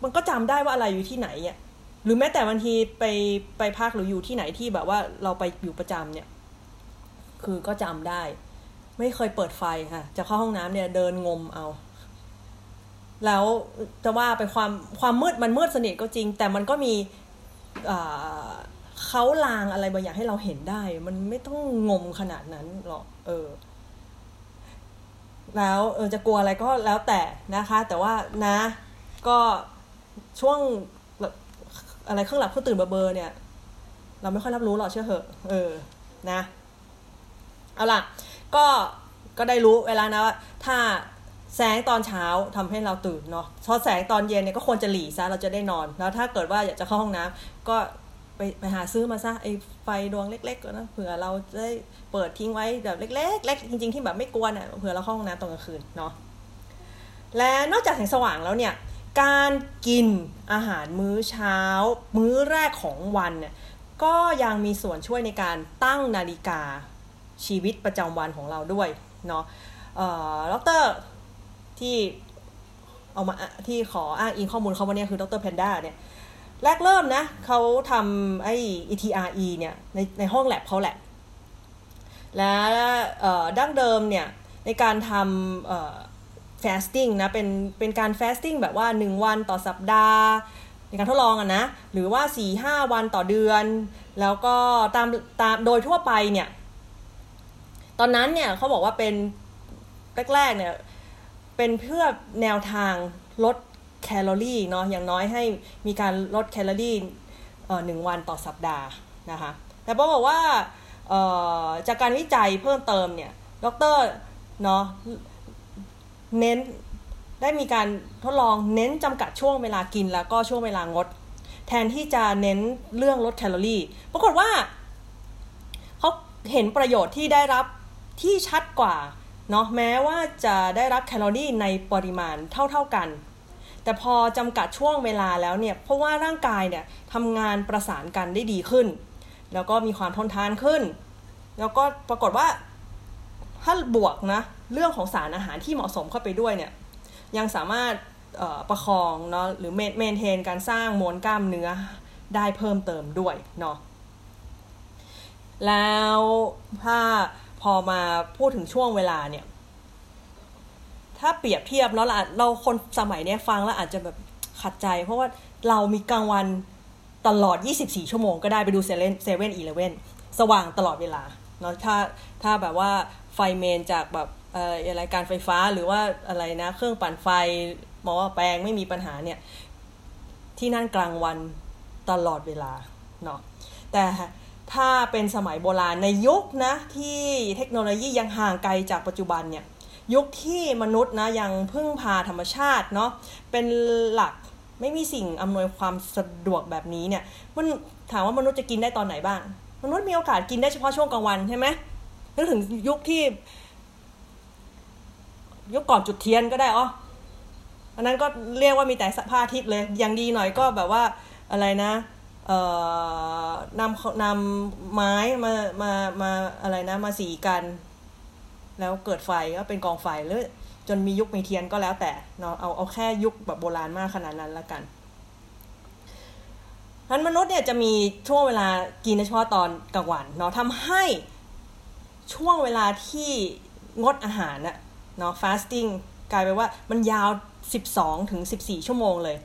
มันก็จำได้ว่าอะไรอยู่ที่ไหนอะหรือแม้แต่บางทีไปไปพักหรืออยู่ที่ไหนที่แบบว่าเราไปอยู่ประจำเนี่ย คือก็จำได้ ไม่เคยเปิดไฟค่ะ จะเข้าห้องน้ำเนี่ยเดินงมเอา แล้วจะว่าไปความความมืดมันมืดสนิทก็จริง แต่มันก็มีเขาลางอะไรบางอย่างให้เราเห็นได้ มันไม่ต้องงมขนาดนั้นหรอกเออ แล้วเออจะกลัวอะไรก็แล้วแต่นะคะ แต่ว่านะ ก็ช่วงอะไรเครื่องหลับเครื่องตื่นเบอร์เนี่ย เราไม่ค่อยรับรู้หรอกเชื่อเหอะ เออ นะ เอาล่ะ ก็ก็ได้รู้เวลานะว่าถ้าแสงตอนเช้าทำให้เราตื่นเนาะพอแสงตอนเย็นเนี่ยก็ควรจะหลีซะเราจะได้นอน แล้วถ้าเกิดว่าอยากจะเข้าห้องน้ำก็ไปไปหาซื้อมาซะไอ้ไฟดวงเล็กๆนะเผื่อเราจะได้เปิดทิ้งไว้แบบเล็กๆเล็กจริงๆที่แบบไม่กวนอะเผื่อเราเข้าห้องน้ำตอนกลางคืนเนาะและนอกจากแสงสว่างแล้วเนี่ย การกินอาหารมื้อเช้า มื้อแรกของวันเนี่ยก็ยังมีส่วนช่วยในการตั้งนาฬิกา ชีวิตประจำวันของเราด้วยเนาะดรที่เอามาที่ขออ้างอิงข้อมูลเขาวันนี้คือดรแพนด้าเนี่ยแรกเริ่มนะเขาทำไอ้ ETRE เนี่ยในในห้องแลบเขาแหละ และดั้งเดิมเนี่ยในการทำ fasting นะเป็นเป็นการ fasting แบบว่า 1 วันต่อสัปดาห์ ในการทดลองอะนะ หรือว่า 4-5 วันต่อเดือน แล้วก็ตามตามโดยทั่วไปเนี่ย ตอนนั้นเนี่ยเขาบอกว่าเป็นแรกๆเนี่ยเป็นเพื่อแนวทางลดแคลอรี่เนาะอย่างน้อยให้มีการลดแคลอรี่หนึ่งวันต่อสัปดาห์นะคะแต่บอกว่าจากการวิจัยเพิ่มเติมเนี่ยดรเนาะเน้นได้มีการทดลองเน้นจำกัดช่วงเวลากินแล้วก็ช่วงเวลางด แทนที่จะเน้นเรื่องลดแคลอรี่ ปรากฏว่าเขาเห็นประโยชน์ที่ได้รับ ที่ชัดกว่าเนาะแม้ว่าจะได้รับแคลอรี่ในปริมาณเท่า ๆกัน แต่พอจำกัดช่วงเวลาแล้วเนี่ยเพราะว่าร่างกายเนี่ยทำงานประสานกันได้ดีขึ้น แล้วก็มีความทนทานขึ้น แล้วก็ปรากฏว่าถ้าบวกนะเรื่องของสารอาหารที่เหมาะสมเข้าไปด้วยเนี่ยยังสามารถประคองเนาะหรือเมนเทนการสร้างมวลกล้ามเนื้อได้เพิ่มเติมด้วยเนาะแล้วถ้า พอมาพูดถึงช่วงเวลาเนี่ย ถ้าเปรียบเทียบเนาะเราคนสมัยนี้ฟังแล้วอาจจะแบบขัดใจ เพราะว่าเรามีกลางวันตลอด 24 ชั่วโมงก็ได้ไปดูเซเว่นเซเว่นอีเลเว่นสว่างตลอดเวลาเนาะถ้าถ้าแบบว่าไฟเมนจากแบบอะไรการไฟฟ้าหรือว่าอะไรนะ เครื่องปั่นไฟหมอแปลงไม่มีปัญหาเนี่ย ที่นั่นกลางวันตลอดเวลาเนาะแต่ ถ้าเป็นสมัยโบราณในยุคนะที่เทคโนโลยียังห่างไกลจากปัจจุบันเนี่ยยุคที่มนุษย์นะยังพึ่งพาธรรมชาติเนาะเป็นหลักไม่มีสิ่งอำนวยความสะดวกแบบนี้เนี่ยมันถามว่ามนุษย์จะกินได้ตอนไหนบ้าง มนุษย์มีโอกาสกินได้เฉพาะช่วงกลางวันใช่ไหมนึกถึงยุคที่ยุคก่อนจุดเทียนก็ได้อ๋ออันนั้นก็เรียกว่ามีแต่สภาทิตเลย อย่างดีหน่อยก็แบบว่าอะไรนะ นำนำไม้มามามาอะไรนะมาสีกัน แล้วเกิดไฟก็เป็นกองไฟหรือจนมียุคมีเทียนก็แล้วแต่เนาะเอาเอาแค่ยุคแบบโบราณมากขนาดนั้นละกันทันมนุษย์เนี่ยจะมีช่วงเวลากินเฉพาะตอนกลางวันเนาะทำให้ช่วงเวลาที่งดอาหารน่ะเนาะ fasting กลายไปว่ามันยาว 12ถึง14 ชั่วโมงเลย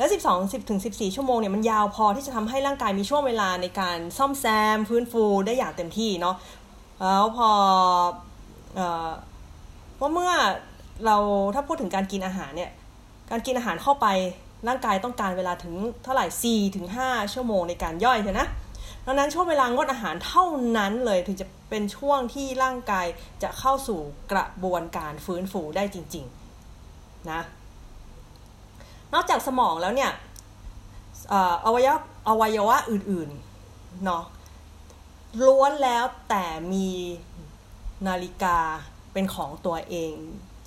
แล้ว 12 10ถึง14 ชั่วโมงเนี่ยมันยาวพอที่จะทำให้ร่างกายมีช่วงเวลาในการซ่อมแซม ฟื้นฟูได้อย่างเต็มที่เนาะแล้วพอเอ่อว่าเมื่อเราถ้าพูดถึงการกินอาหารเนี่ยการกินอาหารเข้าไปร่างกายต้องการเวลาถึงเท่าไหร่4ถึง5ชั่วโมงในการย่อยใช่นะดังนั้นช่วงเวลางดอาหารเท่านั้นเลยถึงจะเป็นช่วงที่ร่างกายจะเข้าสู่กระบวนการฟื้นฟูได้จริง ๆ นะ นอกจากสมองแล้วเนี่ยอวัยวะอวัยวะอื่นๆเนาะล้วนแล้วแต่มีนาฬิกาเป็นของตัวเอง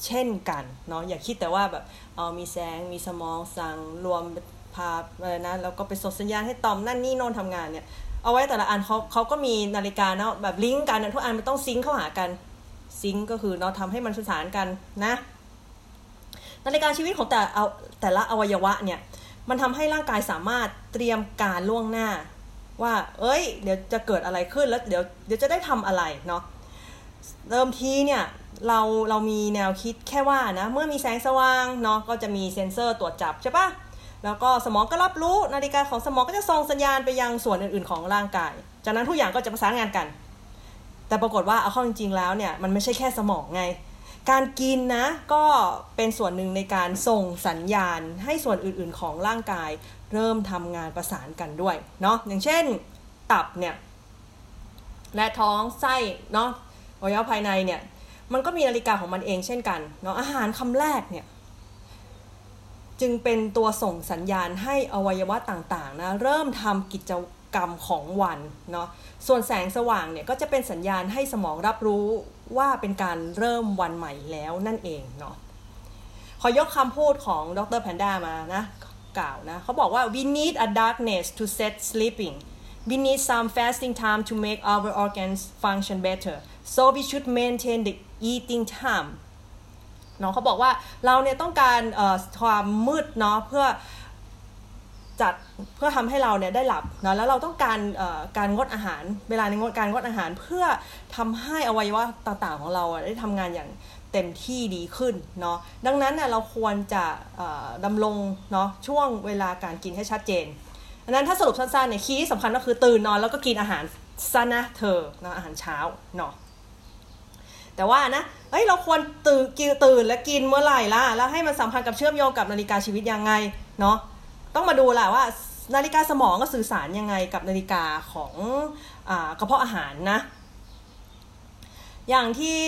เช่นกันเนาะอย่าคิดแต่ว่าแบบเอามีแสงมีสมองสั่งรวมพาอะไรนะแล้วก็ไปส่งสัญญาณให้ตอมนั่นนี่โน่นทำงานเนี่ยเอาไว้แต่ละอันเขาเขาก็มีนาฬิกาเนาะแบบลิงก์กันทุกอันมันต้องซิงค์เข้าหากันซิงก์ก็คือเนาะทำให้มันสื่อสารกันนะ นาฬิกาชีวิตของแต่เอาแต่ละอวัยวะเนี่ยมันทำให้ร่างกายสามารถเตรียมการล่วงหน้า ว่า เอ้ย เดี๋ยวจะเกิดอะไรขึ้นแล้วเดี๋ยวเดี๋ยวจะได้ทำอะไรเนาะเริ่มทีเนี่ยเราเรามีแนวคิดแค่ว่านะเมื่อมีแสงสว่างเนาะก็จะมีเซ็นเซอร์ตรวจจับใช่ปะแล้วก็สมองก็รับรู้นาฬิกาของสมองก็จะส่งสัญญาณไปยังส่วนอื่นๆของร่างกาย จากนั้นทุกอย่างก็จะประสานงานกัน แต่ปรากฏว่าเอาเข้าจริงๆแล้วเนี่ยมันไม่ใช่แค่สมองไง การกินนะก็เป็นส่วนหนึ่งในการส่งสัญญาณให้ส่วนอื่นๆของร่างกาย เริ่มทำงานประสานกันด้วยเนาะอย่างเช่น ตับเนี่ยและท้องไส้เนาะอวัยวะภายในเนี่ยมันก็มีนาฬิกาของมันเองเช่นกันเนาะอาหารคำแรกเนี่ยจึงเป็นตัวส่งสัญญาณให้อวัยวะต่างๆนะเริ่มทำกิจกรรมของวันเนาะ ส่วนแสงสว่างเนี่ยก็จะเป็นสัญญาณให้สมองรับรู้ว่าเป็นการเริ่มวันใหม่แล้วนั่นเองเนาะขอยกคำพูดของดรแพนด้ามานะกล่าวนะเขาบอกว่า we need a darkness to set sleeping we need some fasting time to make our organs function better so we should maintain the eating time เนาะเขาบอกว่าเราเนี่ยต้องการความมืดเนาะเพื่อ จัดเพื่อทำให้เราเนี่ยได้หลับนะแล้วเราต้องการการงดอาหาร เวลาในงดการงดอาหารเพื่อทำให้อวัยวะต่างๆของเราได้ทำงานอย่างเต็มที่ดีขึ้นเนาะดังนั้นเนี่ยเราควรจะดำรงเนาะช่วงเวลาการกินให้ชัดเจนอันนั้นถ้าสรุปสั้นๆเนี่ยคีย์สำคัญก็คือตื่นนอนแล้วก็กินอาหารซะนะเธอนะอาหารเช้าเนาะแต่ว่านะ เฮ้ย เราควรตื่นกินตื่นและกินเมื่อไหร่ล่ะ แล้วให้มันสัมพันธ์กับเชื่อมโยงกับนาฬิกาชีวิตยังไง เนาะ ต้องมาดูแหละว่านาฬิกาสมองก็สื่อสารยังไงกับนาฬิกาของอกระเพาะอาหารนะ อย่างที่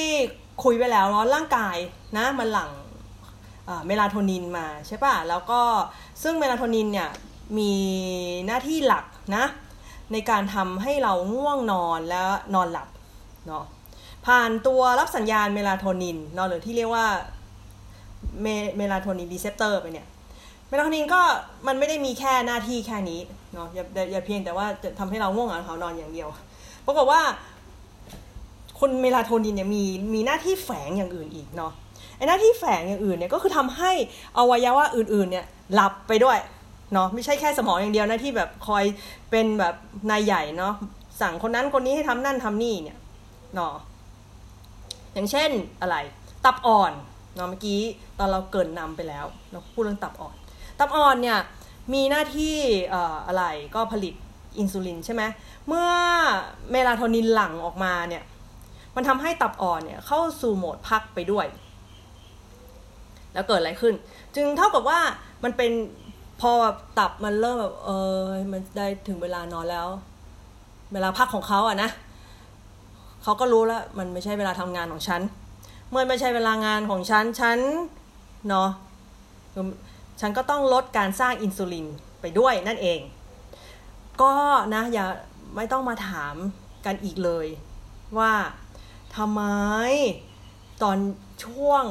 คุยไปแล้วเนาะร่างกายนะมันหลั่งเมลาโทนินมาใช่ป่ะ แล้วก็ซึ่งเมลาโทนินเนี่ยมีหน้าที่หลักนะ ในการทำให้เราง่วงนอนแล้วนอนหลับเนาะผ่านตัวรับสัญญาณเมลาโทนินเนาะหรือที่เรียกว่า melatonin receptor ไปเนี่ย เมลาโทนินก็มันไม่ได้มีแค่หน้าที่แค่นี้เนาะอย่าอย่าเพียงแต่ว่าจะทำให้เราง่วงนอนเข้านอนอย่างเดียวปรากฏว่าคุณเมลาโทนินเนี่ยมีมีหน้าที่แฝงอย่างอื่นอีกเนาะไอ้หน้าที่แฝงอย่างอื่นเนี่ยก็คือทำให้อวัยวะอื่น ๆ เนี่ยหลับไปด้วยเนาะไม่ใช่แค่สมองอย่างเดียวนะที่แบบคอยเป็นแบบนายใหญ่เนาะสั่งคนนั้นคนนี้ให้ทำนั่นทำนี่เนี่ยเนาะอย่างเช่นอะไร ตับอ่อนเนาะเมื่อกี้ตอนเราเกินนำไปแล้ว เราพูดเรื่องตับอ่อน ตับอ่อนเนี่ยมีหน้าที่อะไรก็ผลิตอินซูลินใช่ไหมเมื่อเมลาโทนินหลั่งออกมาเนี่ยมันทำให้ตับอ่อนเนี่ยเข้าสู่โหมดพักไปด้วย แล้วเกิดอะไรขึ้น จึงเท่ากับว่ามันเป็นพอแบบตับมันเริ่มแบบเออมันได้ถึงเวลานอนแล้ว เวลาพักของเขาอะนะเขาก็รู้แล้วมันไม่ใช่เวลาทำงานของฉัน เมื่อไม่ใช่เวลางานของฉันฉันเนาะ ฉันก็ต้องลดการสร้างอินซูลินไปด้วยนั่นเอง ก็นะอย่าไม่ต้องมาถามกันอีกเลยว่าทำไมตอนช่วง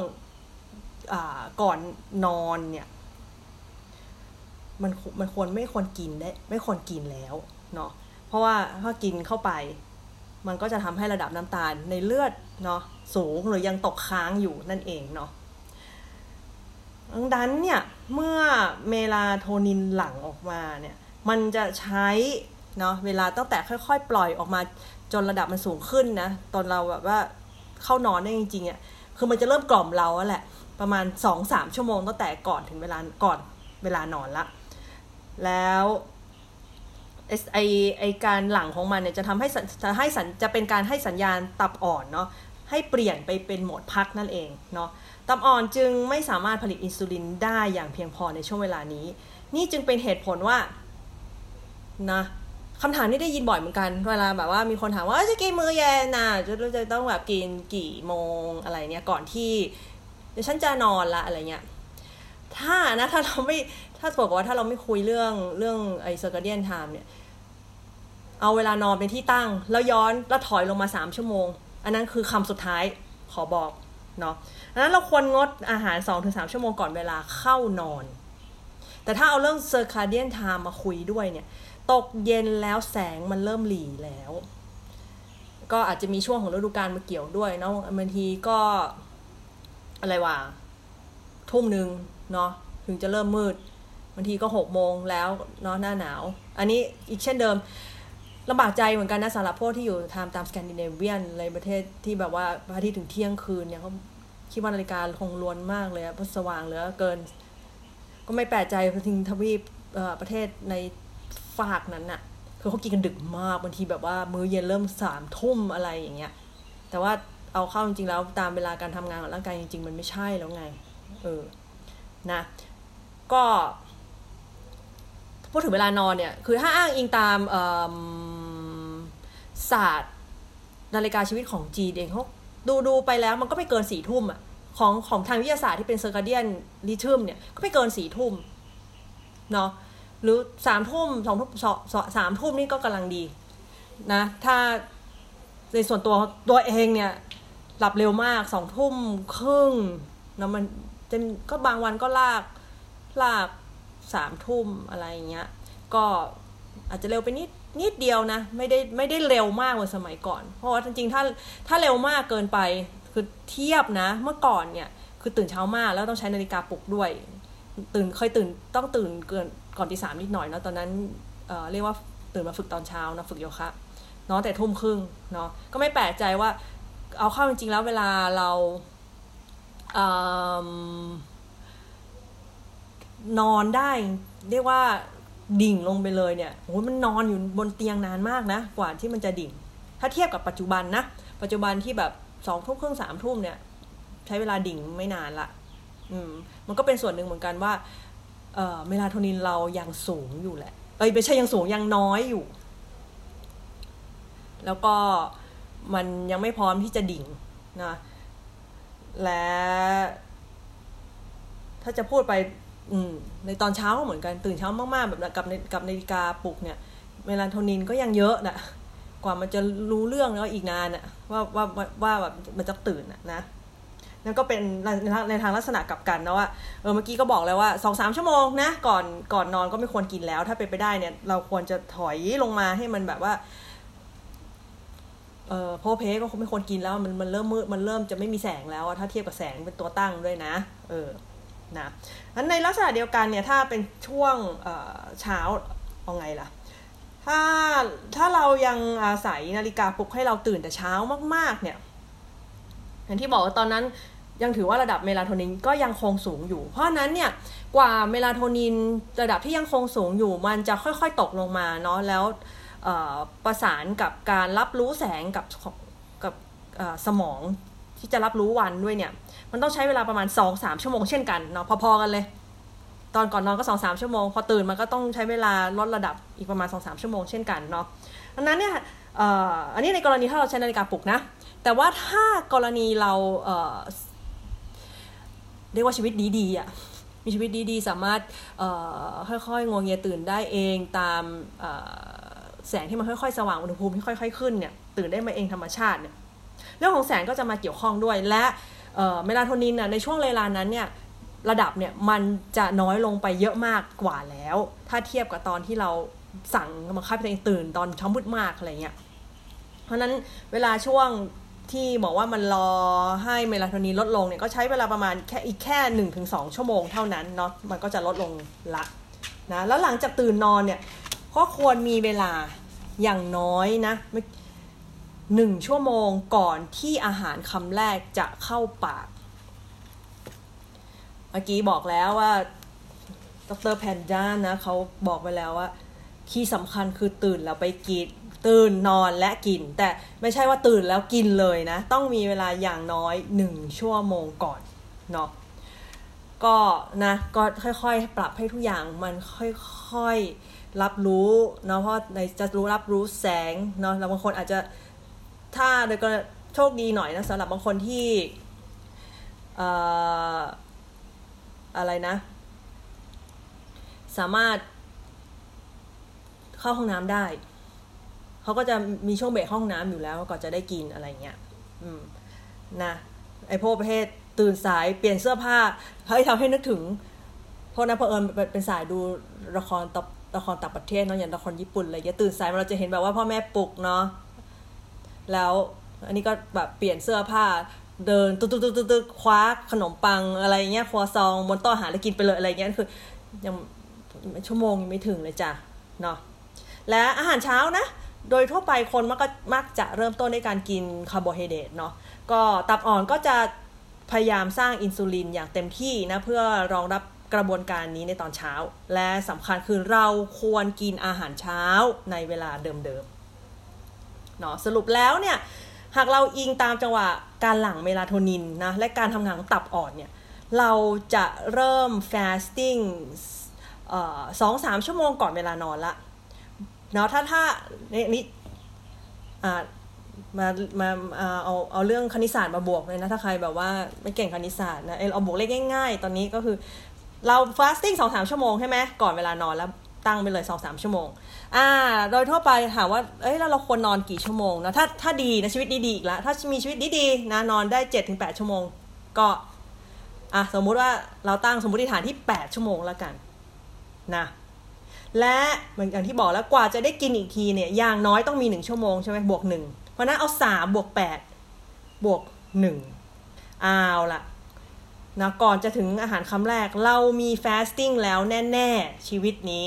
ก่อนนอนเนี่ยมันมันควรไม่ควรกินได้ไม่ควรกินแล้วเนาะเพราะว่าถ้ากินเข้าไป มันก็จะทำให้ระดับน้ำตาลในเลือดเนาะสูงหรือยังตกค้างอยู่นั่นเองเนาะ ดังนั้นเนี่ยเมื่อเมลาโทนินหลั่งออกมาเนี่ยมันจะใช้เนาะเวลาตั้งแต่ค่อย ๆ ปล่อยออกมาจนระดับมันสูงขึ้นนะตอนเราแบบว่าเข้านอนได้จริงๆอะคือมันจะเริ่มกล่อมเราแหละ ประมาณสองสามชั่วโมงตั้งแต่ก่อนถึงเวลาก่อนเวลานอนละ แล้วไอไอการหลังของมันเนี่ยจะทำให้จะให้สัญจะเป็นการให้สัญญาณตับอ่อนเนาะให้เปลี่ยนไปเป็นโหมดพักนั่นเองเนาะ ตับอ่อนจึงไม่สามารถผลิตอินซูลินได้อย่างเพียงพอในช่วงเวลานี้ นี่จึงเป็นเหตุผลว่านะคำถามนี้ได้ยินบ่อยเหมือนกัน เวลาแบบว่ามีคนถามว่าจะกินมื้อเย็นนะจะจะต้องแบบกินกี่โมงอะไรเนี่ยก่อนที่เดี๋ยวฉันจะนอนละอะไรเงี้ยถ้านะถ้าเราไม่ถ้าบอกว่าถ้าเราไม่คุยเรื่องเรื่องไอ้ circadian time เนี่ย เอาเวลานอนเป็นที่ตั้ง แล้วย้อนแล้วถอยลงมาสามชั่วโมง อันนั้นคือคำสุดท้ายขอบอก เนาะดังนั้นเราควรงดอาหารสองถึงสามชั่วโมงก่อนเวลาเข้านอน แต่ถ้าเอาเรื่อง circadian time มาคุยด้วยเนี่ย ตกเย็นแล้วแสงมันเริ่มหรี่แล้ว ก็อาจจะมีช่วงของฤดูกาลมาเกี่ยวด้วยเนาะบางทีก็อะไรวะทุ่มหนึ่งเนาะถึงจะเริ่มมืดบางทีก็หกโมงแล้วเนาะหน้าหนาว อันนี้อีกเช่นเดิม ลำบากใจเหมือนกันนะสำหรับพวกที่อยู่ทำตามสแกนดิเนเวียนในประเทศที่แบบว่าพระอาทิตย์ถึงเที่ยงคืนเนี่ยเขาคิดว่านาฬิกาคงล้วนมากเลยเพราะสว่างเหลือเกิน ก็ไม่แปลกใจทิงทวีปประเทศในฝากนั้นน่ะคือเขากินกันดึกมากบางทีแบบว่ามื้อเย็นเริ่มสามทุ่มอะไรอย่างเงี้ย แต่ว่าเอาเข้าจริงๆแล้วตามเวลาการทำงานของร่างกายจริง ๆ มันไม่ใช่แล้วไง เออ นะ ก็พูดถึงเวลานอนเนี่ย คือถ้าอ้างอิงตาม ศาสตร์นาฬิกาชีวิตของจีนเองเขาดูดูไปแล้วมันก็ไม่เกินสี่ทุ่มอะของของทางวิทยาศาสตร์ที่เป็นเซอร์กาเดียนลิทึมเนี่ย ก็ไม่เกินสี่ทุ่มเนาะหรือสามทุ่มสองทุ่มสามทุ่มนี่ก็กำลังดี นะ ถ้าในส่วนตัวตัวเองเนี่ย หลับเร็วมากสองทุ่มครึ่งเนาะมันจะก็บางวันก็ลากลากสามทุ่มอะไรเงี้ย ก็อาจจะเร็วไปนิด นิดเดียวนะ ไม่ได้ไม่ได้เร็วมากเหมือนสมัยก่อน เพราะว่าจริงๆถ้าถ้าเร็วมากเกินไปคือเทียบนะ เมื่อก่อนเนี่ยคือตื่นเช้ามากแล้วต้องใช้นาฬิกาปลุกด้วย ตื่นเคยตื่นต้องตื่นเกินก่อนตีสามนิดหน่อยเนาะตอนนั้นเเรียกว่าตื่นมาฝึกตอนเช้านะฝึกโยคะเนาะแต่ทุ่มครึ่งเนาะก็ไม่แปลกใจว่าเอาเข้าจริงๆแล้วเวลาเรานอนได้ เรียกว่า ดิ่งลงไปเลยเนี่ยโอ้ยมันนอนอยู่บนเตียงนานมากนะ กว่าที่มันจะดิ่ง ถ้าเทียบกับปัจจุบันนะ ปัจจุบันที่แบบสองทุ่มครึ่งสามทุ่มเนี่ย ใช้เวลาดิ่งไม่นานละ อืม มันก็เป็นส่วนหนึ่งเหมือนกันว่า เอ่อเมลาโทนินเรายังสูงอยู่แหละ เอ้ยไม่ใช่ยังสูงยังน้อยอยู่ แล้วก็มันยังไม่พร้อมที่จะดิ่งนะ และ ถ้าจะพูดไป อืมในตอนเช้าก็เหมือนกันตื่นเช้ามากๆ แบบกับกับนาฬิกาปลุกเนี่ยเมลาโทนินก็ยังเยอะนะกว่ามันจะรู้เรื่องแล้วอีกนานอะว่าว่าว่าแบบมันจะตื่นอะนะนั่นก็เป็นในทางลักษณะกับกันนะว่าเออเมื่อกี้ก็บอกแล้วว่าสองสามชั่วโมงนะก่อนก่อนนอนก็ไม่ควรกินแล้ว ถ้าเป็นไปได้เนี่ย เราควรจะถอยลงมาให้มันแบบว่าเออโพเพก็คงไม่ควรกินแล้วมันมันเริ่มมืดมันเริ่มจะไม่มีแสงแล้วถ้าเทียบกับแสงเป็นตัวตั้งด้วยนะ เออ นะนั้นในลักษณะเดียวกันเนี่ยถ้าเป็นช่วงเช้าเอาไงล่ะ ถ้าถ้าเรายังอาศัยนาฬิกาปลุกให้เราตื่นแต่เช้ามาก ๆ เนี่ย อย่างที่บอกว่าตอนนั้นยังถือว่าระดับเมลาโทนินก็ยังคงสูงอยู่ เพราะนั้นเนี่ยกว่าเมลาโทนินระดับที่ยังคงสูงอยู่ มันจะค่อยๆตกลงมาเนาะแล้วประสานกับการรับรู้แสงกับกับสมองที่จะรับรู้วันด้วยเนี่ย มันต้องใช้เวลาประมาณ 2-3 ชั่วโมงเช่นกันเนาะพอๆกันเลย ตอนก่อนนอนก็สองสามชั่วโมง พอตื่นมันก็ต้องใช้เวลาลดระดับอีกประมาณสองสามชั่วโมงเช่นกันเนาะอันนั้นเนี่ยอันนี้ในกรณีถ้าเราใช้นาฬิกาปลุกนะ แต่ว่าถ้ากรณีเราเเรียกว่าชีวิตดีๆอะมีชีวิตดีๆ สามารถค่อยๆงวงเงียตื่นได้เองตามแสงที่มันค่อยๆ สว่างอุณหภูมิที่ค่อย ๆ ขึ้นเนี่ยตื่นได้มาเองธรรมชาติเนี่ยเรื่องของแสงก็จะมาเกี่ยวข้องด้วยและ เมลาโทนินในช่วงเวลานั้นเนี่ยระดับเนี่ยมันจะน้อยลงไปเยอะมากกว่าแล้ว ถ้าเทียบกับตอนที่เราสั่งมาคับตัวเองตื่นตอนเช้ามืดมากอะไรเงี้ยเพราะนั้นเวลาช่วงที่บอกว่ามันรอให้เมลาโทนินลดลงเนี่ยก็ใช้เวลาประมาณแค่อีกแค่หนึ่งถึงสองชั่วโมงเท่านั้นเนาะมันก็จะลดลงละนะแล้วหลังจากตื่นนอนเนี่ยก็ควรมีเวลาอย่างน้อยนะ หนึ่งชั่วโมงก่อนที่อาหารคำแรกจะเข้าปาก เมื่อกี้บอกแล้วว่าดรแพนด้านะเขาบอกไปแล้วว่าคีย์สำคัญคือตื่นแล้วไปกิน ตื่นนอนและกิน แต่ไม่ใช่ว่าตื่นแล้วกินเลยนะ ต้องมีเวลาอย่างน้อยหนึ่งชั่วโมงก่อนเนาะก็นะก็ค่อยๆ ปรับให้ทุกอย่างมันค่อยๆรับรู้เนาะเพราะในจะรู้รับรู้แสงเนาะแล้วบางคนอาจจะ ถ้าโดยก็โชคดีหน่อยนะสำหรับบางคนที่อะไรนะ สามารถเข้าห้องน้ำได้เขาก็จะมีช่วงเบรกห้องน้ำอยู่แล้วก่อนจะได้กินอะไรเงี้ยอืมนะไอพวกประเภทตื่นสายเปลี่ยนเสื้อผ้าเฮ้ยทำให้นึกถึงพราะนะเพอเอิญเป็นสายดูละครตละครต่างประเทศเนาะอย่างละครญี่ปุ่นอะไรเงี้ยตื่นสายมาเราจะเห็นแบบว่าพ่อแม่ปลุกเนาะ แล้วอันนี้ก็แบบเปลี่ยนเสื้อผ้าเดินตุ๊กตุ๊กตุ๊กตุ๊กคว้าขนมปังอะไรเงี้ยครัวซองบนโต๊ะอาหารแล้วกินไปเลยอะไรเงี้ยคือยังชั่วโมงยังไม่ถึงเลยจ้ะเนาะและอาหารเช้านะ โดยทั่วไปคนมักก็มักจะเริ่มต้นในการกินคาร์โบไฮเดรตเนาะก็ตับอ่อนก็จะพยายามสร้างอินซูลินอย่างเต็มที่นะเพื่อรองรับกระบวนการนี้ในตอนเช้า และสำคัญคือเราควรกินอาหารเช้าในเวลาเดิมๆ เนาะสรุปแล้วเนี่ยหากเราอิงตามจังหวะการหลั่งเมลาโทนินนะและการทำงานของตับอ่อนเนี่ยเราจะเริ่ม fasting สองสามชั่วโมงก่อนเวลานอนละเนาะถ้าถ้านี่มามาเอาเอาเรื่องคณิตศาสตร์มาบวกเลยนะ ถ้าใครแบบว่าไม่เก่งคณิตศาสตร์นะเอาบวกเลขง่ายๆ ตอนนี้ก็คือเรา fasting สองสามชั่วโมงใช่ไหมก่อนเวลานอนแล้วตั้งไปเลยสองสามชั่วโมง อ่า โดยทั่วไปถามว่า เอ้ยแล้วเราควรนอนกี่ชั่วโมงนะถ้าถ้าดีนะชีวิตดีๆอีกแล้วถ้ามีชีวิตดีๆนะนอนได้เจ็ดถึงแปดชั่วโมง ก็อะสมมุติว่าเราตั้งสมมติฐานที่แปดชั่วโมงแล้วกันนะและเหมือนอย่างที่บอกแล้วกว่าจะได้กินอีกทีเนี่ยอย่างน้อยต้องมีหนึ่งชั่วโมงใช่ไหมบวกหนึ่งเพราะนั้นเอาสามบวกแปดบวกหนึ่งเอาละนะก่อนจะถึงอาหารคำแรกเรามี fasting แล้วแน่ ๆ ชีวิตนี้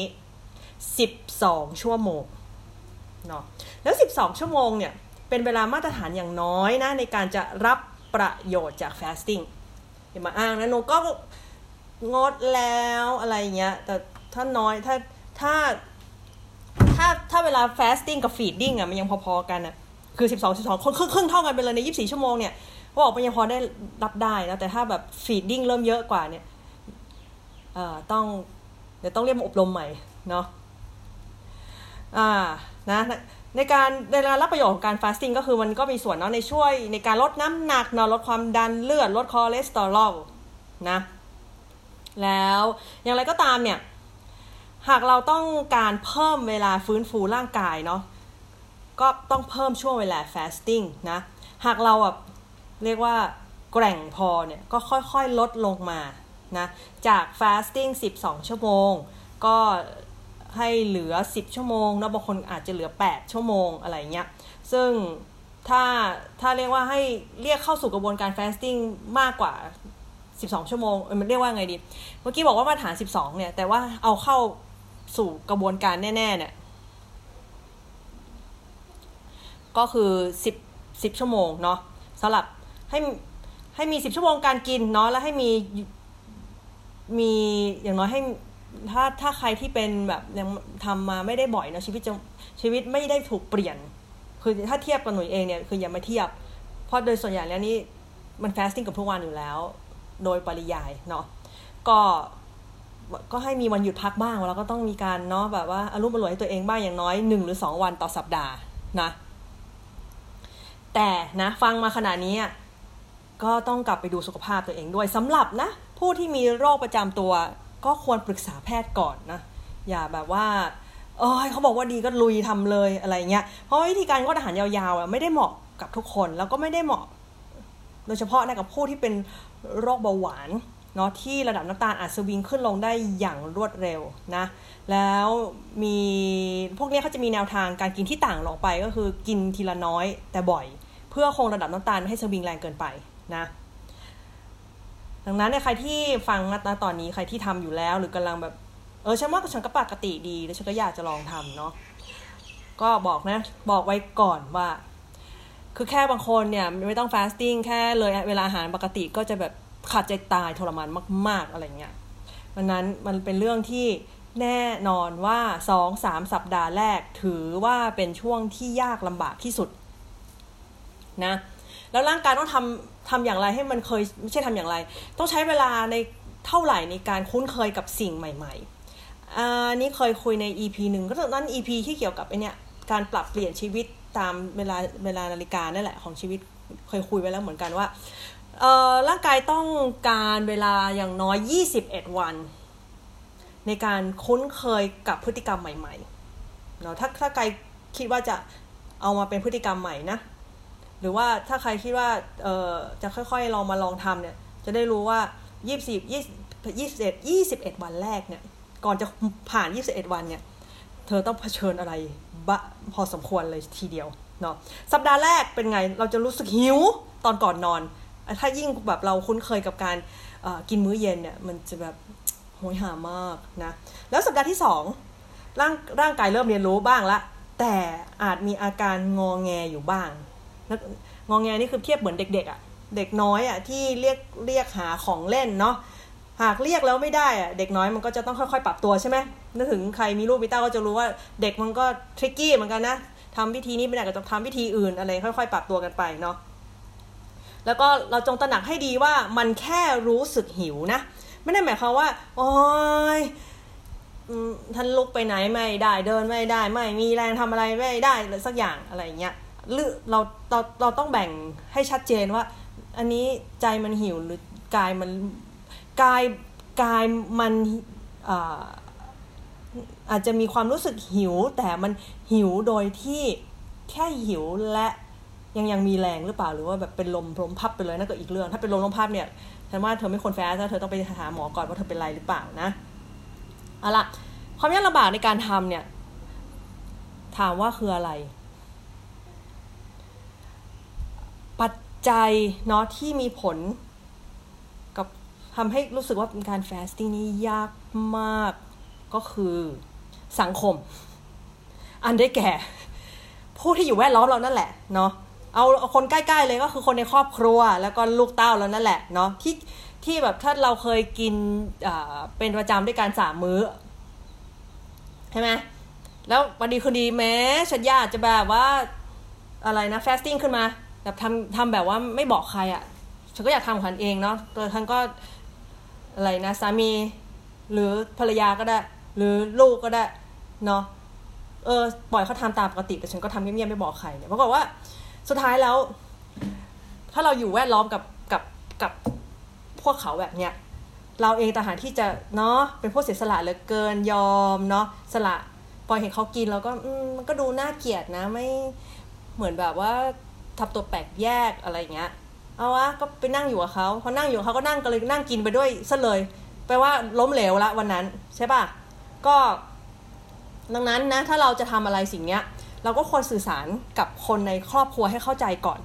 12 ชั่วโมงเนาะแล้ว 12 ชั่วโมงเนี่ย เป็นเวลามาตรฐานอย่างน้อยนะ ในการจะรับประโยชน์จาก fasting อย่ามาอ้างนะโนก็งดแล้วอะไรเงี้ย แต่ถ้าน้อยถ้าถ้าถ้าถ้าเวลา fasting กับ feeding อะมันยังพอๆกันอะคือสิบสองสิบสองคนครึ่งครึ่งเท่ากันไปเลยในยี่สิบสี่ชั่วโมงเนี่ยว่าออกไปยังพอได้รับได้นะ แต่ถ้าแบบ feeding เริ่มเยอะกว่าเนี่ยเอ่อต้องเดี๋ยวต้องเรียกมาอบรมใหม่เนาะ อ่านะในการในการรับประโยชน์ของการ fasting ก็คือมันก็มีส่วนเนาะในช่วยในการลดน้ำหนักเนาะลดความดันเลือดลดคอเลสเตอรอลนะแล้วอย่างไรก็ตามเนี่ยหากเราต้องการเพิ่มเวลาฟื้นฟูร่างกายเนาะก็ต้องเพิ่มช่วงเวลา fasting นะ หากเราแบบเรียกว่าแกร่งพอเนี่ย ก็ค่อยๆ ลดลงมานะ จาก fasting 12 ชั่วโมง ก็ ให้เหลือ 10 ชั่วโมงนะบางคนอาจจะเหลือ 8 ชั่วโมงอะไรเงี้ยซึ่งถ้าถ้าเรียกว่าให้เรียกเข้าสู่กระบวนการ fasting มากกว่า 12 ชั่วโมงมันเรียกว่าไงดี เมื่อกี้บอกว่ามาตรฐาน 12 เนี่ย แต่ว่าเอาเข้าสู่กระบวนการแน่ ๆ เนี่ย ก็คือสิบสิบชั่วโมงเนาะสำหรับให้ให้มีสิบชั่วโมงการกินเนาะแล้วให้มีมีอย่างน้อยให้ ถ้าถ้าใครที่เป็นแบบยังทำมาไม่ได้บ่อยเนาะชีวิตจะชีวิตไม่ได้ถูกเปลี่ยน คือถ้าเทียบกับหนุ่ยเองเนี่ยคืออย่ามาเทียบ เพราะโดยส่วนใหญ่แล้วนี่มัน fasting กับทุกวันอยู่แล้ว โดยปริยายเนาะก็ก็ให้มีวันหยุดพักบ้างแล้วก็ต้องมีการเนาะแบบว่าอารมณ์อร่วยให้ตัวเองบ้างอย่างน้อยหนึ่งหรือสองวันต่อสัปดาห์นะแต่นะฟังมาขนาดนี้ก็ต้องกลับไปดูสุขภาพตัวเองด้วยสำหรับนะผู้ที่มีโรคประจำตัว ก็ควรปรึกษาแพทย์ก่อนนะ อย่าแบบว่าเออเขาบอกว่าดีก็ลุยทำเลยอะไรเงี้ย เพราะวิธีการงดอาหารยาวๆอะไม่ได้เหมาะกับทุกคนแล้วก็ไม่ได้เหมาะ โดยเฉพาะนะกับผู้ที่เป็นโรคเบาหวานเนาะที่ระดับน้ำตาลอาจสวิงขึ้นลงได้อย่างรวดเร็วนะ แล้วมีพวกนี้เขาจะมีแนวทางการกินที่ต่างลงไปก็คือกินทีละน้อยแต่บ่อย เพื่อคงระดับน้ำตาลไม่ให้สวิงแรงเกินไปนะ ดังนั้นเนี่ยใครที่ฟังนะตอนนี้ใครที่ทำอยู่แล้ว หรือกำลังแบบ เออฉันว่าฉันก็ปกติดีแล้วฉันก็อยากจะลองทำเนาะก็บอกนะ บอกไว้ก่อนว่า คือแค่บางคนเนี่ย ไม่ต้องฟาสติ้งแค่เลยเวลาอาหารปกติก็จะแบบขาดใจตายทรมานมาก ๆ อะไรเงี้ยวันนั้นมันเป็นเรื่องที่แน่นอนว่าสองสามสัปดาห์แรกถือว่าเป็นช่วงที่ยากลำบากที่สุดนะ แล้วร่างกายต้องทำ ทำอย่างไรให้มันเคยไม่ใช่ทำอย่างไร ต้องใช้เวลาในเท่าไหร่ในการคุ้นเคยกับสิ่งใหม่ ๆอันนี้เคยคุยใน EP หนึ่งก็นั่น EP ที่เกี่ยวกับไอเนี้ยการปรับเปลี่ยนชีวิตตามเวลาเวลานาฬิกานั่นแหละของชีวิตเคยคุยไว้แล้วเหมือนกันว่าเอ่อร่างกายต้องการเวลาอย่างน้อย 21 วัน ในการคุ้นเคยกับพฤติกรรมใหม่ๆเนาะถ้าถ้าใครคิดว่าจะเอามาเป็นพฤติกรรมใหม่นะ หรือว่าถ้าใครคิดว่าเอ่อจะค่อยๆลองมาลองทำเนี่ย จะได้รู้ว่า24 20 21 21วันแรกเนี่ย ก่อนจะผ่าน21วันเนี่ย เธอต้องเผชิญอะไรบะพอสมควรเลยทีเดียวเนาะสัปดาห์แรกเป็นไงเราจะรู้สึกหิวตอนก่อนนอน ถ้ายิ่งแบบเราคุ้นเคยกับการกินมื้อเย็นเนี่ย มันจะแบบโหยหามากนะ แล้วสัปดาห์ที่สองร่างร่างกายเริ่มเรียนรู้บ้างละ แต่อาจมีอาการงอแงอยู่บ้าง งอแงนี่คือเทียบเหมือนเด็กๆอะ่ะ เด็กน้อยอะ่ะที่เรียกเรียกหาของเล่นเนาะหากเรียกแล้วไม่ได้อะเด็กน้อยมันก็จะต้องค่อยๆ ปรับตัวใช่ไหมนึกถึงใครมีลูกพิต้าก็จะรู้ว่าเด็กมันก็ทริกกี้เหมือนกันนะทำวิธีนี้ไม่ได้ก็ต้องทำวิธีอื่นอะไรค่อย ๆ ปรับตัวกันไปเนาะแล้วก็เราจงตระหนักให้ดีว่ามันแค่รู้สึกหิวนะไม่ได้หมายความว่า โอ้ยท่านลุกไปไหนไม่ได้เดินไม่ได้ ไม่มีแรงทำอะไรไม่ได้สักอย่างอะไรเงี้ย หรือเราเราเราต้องแบ่งให้ชัดเจนว่า อันนี้ใจมันหิวหรือกายมันกายกายมันอาอาจจะมีความรู้สึกหิว แต่มันหิวโดยที่แค่หิวและยังยังมีแรงหรือเปล่าหรือว่าแบบเป็นลมลมพับไปเลยนั่นก็อีกเรื่อง ถ้าเป็นลมลมพับเนี่ยฉันว่าเธอไม่ควรแฟสเธอต้องไปหาหมอก่อนว่าเธอเป็นไรหรือเปล่านะเอาละความยากลำบากในการทำเนี่ย ถามว่าคืออะไร ปั จจัยเนาะที่มีผล กับทำให้รู้สึกว่าเป็นการแฟสติ้งนี้ยากมากก็คือสังคม อันได้แก่ ผู้ที่อยู่แวดล้อมเรานั่นแหละเนาะเอาคนใกล้ๆเลยก็คือคนในครอบครัวแล้วก็ลูกเต้าแล้วนั่นแหละเนาะที่ที่แบบถ้าเราเคยกินเป็นประจำด้วยการสามมื้อใช่ไหมแล้ววันดีคืนดีแม้ฉันอยาจะแบบว่าอะไรนะ fasting ขึ้นมา แบบทำทำแบบว่าไม่บอกใครอะ่ะฉันก็อยากทำของฉันเองเนาะตัวฉันก็อะไรนะสามี หรือภรรยาก็ได้ หรือลูกก็ได้เนาะเออปล่อยเขาทำตามปกติ แต่ฉันก็ทำเงียบๆไม่บอกใครเนี่ยปรากฏว่าสุดท้ายแล้ว ถ้าเราอยู่แวดล้อมกับกับกับพวกเขาแบบเนี้ยเราเองต่างหากที่จะเนาะเป็นพวกเสียสละเหลือเกินยอมเนาะสละปล่อยเห็นเขากินแล้วก็มันก็ดูน่าเกลียดนะ ไม่เหมือนแบบว่า ทำตัวแปลกแยกอะไรเงี้ยเอาวะก็ไปนั่งอยู่กับเขาพอนั่งอยู่เขาก็นั่งกันเลยนั่งกินไปด้วยซะเลยแปลว่าล้มเหลวละวันนั้นใช่ปะก็ ดังนั้นนะ ถ้าเราจะทำอะไรสิ่งเนี้ย เราก็ควรสื่อสารกับคนในครอบครัวให้เข้าใจก่อน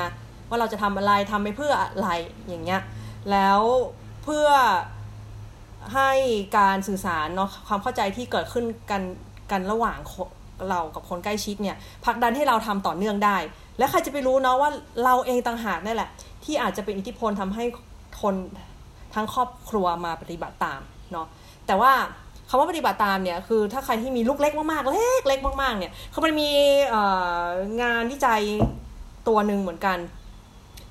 นะว่าเราจะทำอะไรทำไปเพื่ออะไรอย่างเงี้ยแล้วเพื่อให้การสื่อสารเนาะความเข้าใจที่เกิดขึ้นกันกันระหว่างเรากับคนใกล้ชิดเนี่ยผลักดันให้เราทำต่อเนื่องได้ และใครจะไปรู้เนาะว่าเราเองต่างหากนี่แหละ ที่อาจจะเป็นอิทธิพลทำให้คนทั้งครอบครัวมาปฏิบัติตามเนาะแต่ว่าคำว่าปฏิบัติตามเนี่ยคือถ้าใครที่มีลูกเล็กมากๆ เล็กเล็กมากๆเนี่ยเขามันมีงานวิจัยตัวหนึ่งเหมือนกัน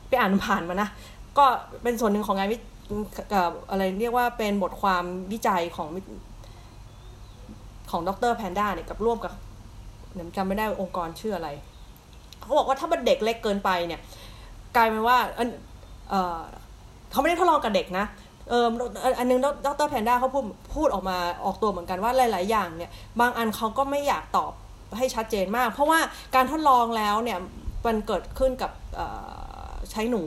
ไปอ่านผ่านมานะ ก็เป็นส่วนหนึ่งของงานวิอะไรเรียกว่าเป็นบทความวิจัยของของดรแพนด้าเนี่ยกับร่วมกับจำไม่ได้องค์กรชื่ออะไร เขาบอกว่าถ้ามันเด็กเล็กเกินไปเนี่ย กลายเป็นว่าเออเขาไม่ได้ทดลองกับเด็กนะเอออันนึงดรแพนด้าเขาพูดพูดออกมาออกตัวเหมือนกันว่าหลาย ๆ อย่างเนี่ย บางอันเขาก็ไม่อยากตอบให้ชัดเจนมาก เพราะว่าการทดลองแล้วเนี่ยมันเกิดขึ้นกับใช้หนู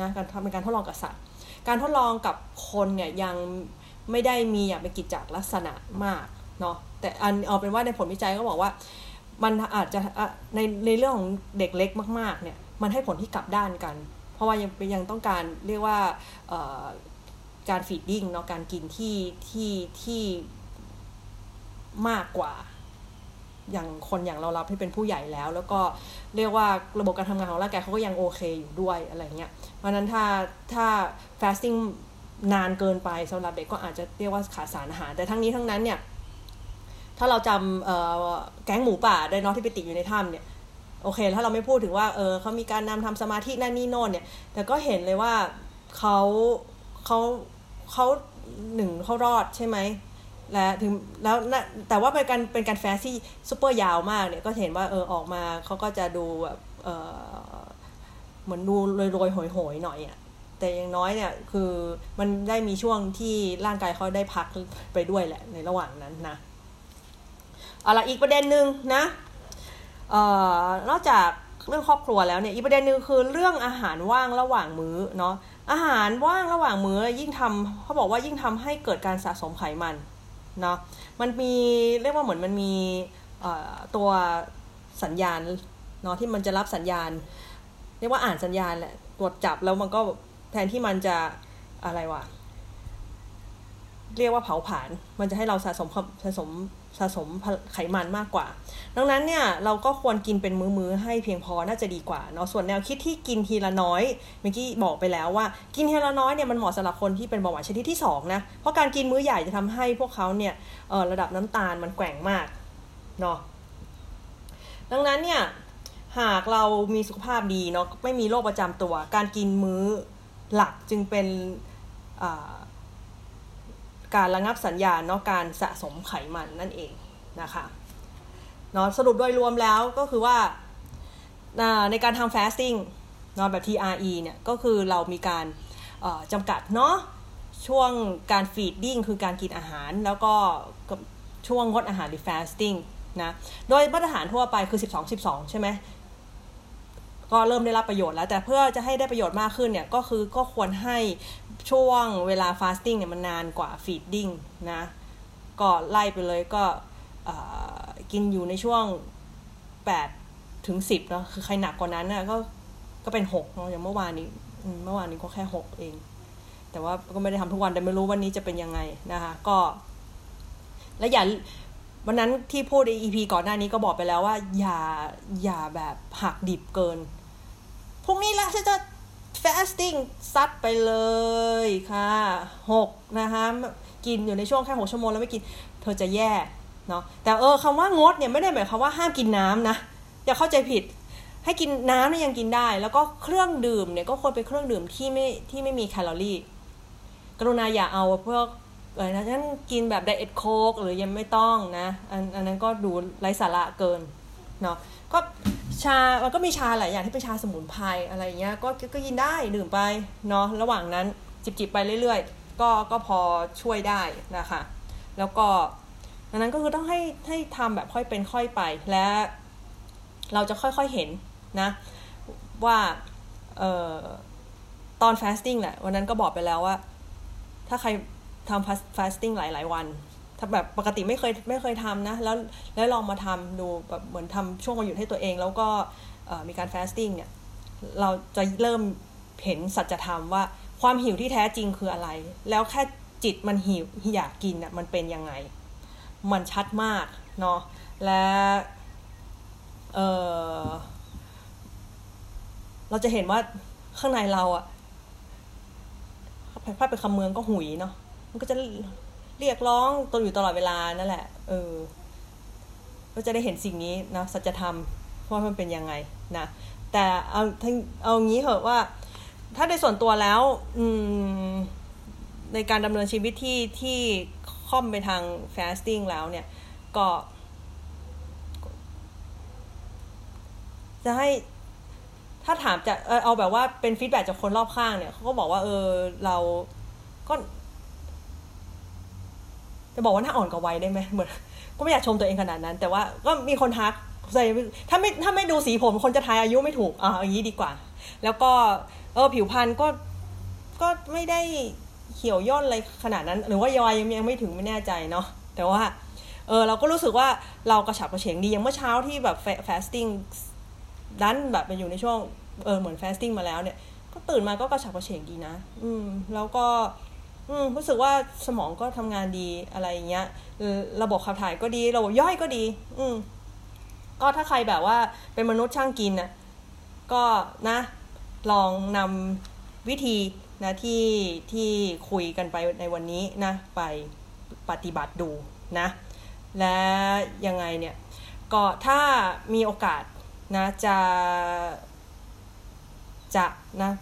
นะการทำเป็นการทดลองกับสัตว์ การทดลองกับคนเนี่ยยังไม่ได้มีอย่างเป็นกิจจลักษณะมากเนาะแต่อันเอาเป็นว่าในผลวิจัยก็บอกว่า มันอาจจะในในเรื่องของเด็กเล็กมาก ๆ เนี่ย มันให้ผลที่กลับด้านกัน เพราะว่ายังยังต้องการเรียกว่าการฟีดดิ้งเนาะการกินที่ที่ที่มากกว่า อย่างคนอย่างเราเราที่เป็นผู้ใหญ่แล้ว แล้วก็เรียกว่าระบบการทำงานของร่างกายเขาก็ยังโอเคอยู่ด้วยอะไรเงี้ยเพราะนั้นถ้าถ้า fasting นานเกินไปสำหรับเด็กก็อาจจะเรียกว่าขาดสารอาหาร แต่ทั้งนี้ทั้งนั้นเนี่ย ถ้าเราจำแก๊งหมูป่าได้นอที่ไปติดอยู่ในถ้ำเนี่ยโอเค ถ้าเราไม่พูดถึงว่าเออเขามีการนำทำสมาธินั่นนี่โน่นเนี่ย แต่ก็เห็นเลยว่าเขาเขาเขาหนึ่งเขารอดใช่ไหมและถึงแล้วนะแต่ว่าเป็นการเป็นการแฟซี่ซูเปอร์ยาวมากเนี่ยก็เห็นว่าเออออกมาเขาก็จะดูแบบเออเหมือนดูโรยๆหอยๆหน่อยอะ่ะแต่อย่างน้อยเนี่ยคือมันได้มีช่วงที่ร่างกายเขาได้พักไปด้วยแหละในระหว่างนั้นนะ เอาละอีกประเด็นหนึ่งนะเอ่อนอกจากเรื่องครอบครัวแล้วเนี่ยอีกประเด็นหนึ่งคือเรื่องอาหารว่างระหว่างมื้อเนาะอาหารว่างระหว่างมื้อยิ่งทำเขาบอกว่ายิ่งทำให้เกิดการสะสมไขมันเนาะมันมีเรียกว่าเหมือนมันมีตัวสัญญาณเนาะที่มันจะรับสัญญาณ เรียกว่าอ่านสัญญาณแหละตรวจจับแล้วมันก็แทนที่มันจะอะไรวะเรียกว่าเผาผลาญมันจะให้เราสะสมสะสม สะสมไขมันมากกว่า ดังนั้นเนี่ยเราก็ควรกินเป็นมื้อๆให้เพียงพอน่าจะดีกว่าเนาะส่วนแนวคิดที่กินทีละน้อยเมื่อกี้บอกไปแล้วว่า กินทีละน้อยเนี่ยมันเหมาะสำหรับคนที่เป็นเบาหวานชนิดที่2นะเพราะการกินมื้อใหญ่จะทำให้พวกเขาเนี่ยระดับน้ำตาลมันแกว่งมากเนาะดังนั้นเนี่ยหากเรามีสุขภาพดีเนาะไม่มีโรคประจำตัว การกินมื้อหลักจึงเป็น การระงับสัญญาณเนาะการสะสมไขมันนั่นเองนะคะเนาะสรุปโดยรวมแล้วก็คือว่าในการทำ fasting เนาะแบบ TRE เนี่ยก็คือเรามีการจำกัดเนาะช่วงการ feeding คือการกินอาหาร แล้วก็ช่วงงดอาหารหรือ fasting นะ โดยมาตรฐานทั่วไปคือ 12 12 ใช่ไหม ก็เริ่มได้รับประโยชน์แล้ว แต่เพื่อจะให้ได้ประโยชน์มากขึ้นเนี่ยก็คือก็ควรให้ช่วงเวลา fasting เนี่ยมันนานกว่า feeding นะก็ไล่ไปเลยก็กินอยู่ในช่วง 8 ถึง 10เนาะคือใครหนักกว่านั้นน่ะก็ก็เป็น6เนาะอย่างเมื่อวานนี้เมื่อวานนี้ก็แค่ 6 เอง แต่ว่าก็ไม่ได้ทำทุกวันแต่ไม่รู้วันนี้จะเป็นยังไงนะคะก็ และอย่าวันนั้นที่พูดใน EP ก่อนหน้านี้ก็บอกไปแล้วว่า อย่าอย่าแบบหักดิบเกิน พรุ่งนี้ละฉันจะ fasting ซัดไปเลยค่ะหกนะคะกินอยู่ในช่วงแค่หกชั่วโมงแล้วไม่กิน เธอจะแย่เนาะแต่เออคำว่างดเนี่ยไม่ได้หมายความว่าห้ามกินน้ำนะอย่าเข้าใจผิดให้กินน้ำเนี่ยยังกินได้ แล้วก็เครื่องดื่มเนี่ยก็ควรเป็นเครื่องดื่มที่ไม่ที่ไม่มีแคลอรี่ กรุณาอย่าเอาพวกอะไรนะฉันกินแบบไดเอทโค้กหรือยังไม่ต้องนะอันอันนั้นก็ดูไร้สาระเกินเนาะก็ ชา มันก็มีชาหลายอย่างที่เป็นชาสมุนไพรอะไรเงี้ย ก็ก็กินได้ดื่มไปเนาะ ระหว่างนั้นจิบๆไปเรื่อยๆ ก็ก็พอช่วยได้นะคะ แล้วก็ดังนั้นก็คือต้องให้ให้ทำแบบค่อยเป็นค่อยไป และเราจะค่อยๆเห็นนะว่าเอ่อตอน fasting แหละ วันนั้นก็บอกไปแล้วว่า ถ้าใครทำ fasting หลายๆวัน ถ้าแบบปกติไม่เคยไม่เคยทำนะ แล้วแล้วลองมาทำดูแบบเหมือนทำช่วงวันหยุดให้ตัวเอง แล้วก็มีการ fasting เนี่ยเราจะเริ่มเห็นสัจธรรมว่าความหิวที่แท้จริงคืออะไร แล้วแค่จิตมันหิวอยากกินอะมันเป็นยังไง มันชัดมากเนาะและเออเราจะเห็นว่าข้างในเราอะถ้าเป็นคำเมืองก็หุยเนาะมันก็จะ เรียกร้องตัวอยู่ตลอดเวลานั่นแหละ เออ ก็จะได้เห็นสิ่งนี้นะสัจธรรมว่ามันเป็นยังไงนะแต่เอาเอางี้เหอะว่า ถ้าในส่วนตัวแล้ว อืม ในการดำเนินชีวิตที่ที่ค่อมไปทาง fasting แล้วเนี่ย ก็ จะให้ถ้าถามจะเอาแบบว่าเป็นฟีดแบ็จากคนรอบข้างเนี่ยเขาก็บอกว่า เออ เราก็ จะบอกว่าหน้าอ่อนกว่าวัยได้ไหมเหมือนก็ไม่อยากชมตัวเองขนาดนั้น แต่ว่าก็มีคนทักใส่ถ้าไม่ถ้าไม่ดูสีผมคนจะทายอายุไม่ถูกอ่าอย่างนี้ดีกว่า แล้วก็เออผิวพรรณก็ก็ไม่ได้เหี่ยวย่นอะไรขนาดนั้น หรือว่ายอยยังยังไม่ถึงไม่แน่ใจเนาะแต่ว่าเออเราก็รู้สึกว่าเรากระฉับกระเฉงดีอย่างเมื่อเช้าที่แบบ fasting ดันแบบไปอยู่ในช่วงเออเหมือน fasting มาแล้วเนี่ย ก็ตื่นมาก็กระฉับกระเฉงดีนะ อืม แล้วก็ อืมรู้สึกว่าสมองก็ทำงานดีอะไรอย่างเงี้ยระบบขับถ่ายก็ดีระบบย่อยก็ดี อืมก็ถ้าใครแบบว่าเป็นมนุษย์ช่างกินน่ะก็นะ ลองนำวิธีนะที่ที่คุยกันไปในวันนี้นะไปปฏิบัติดูนะ และยังไงเนี่ย ก็ถ้ามีโอกาสนะจะจะนะ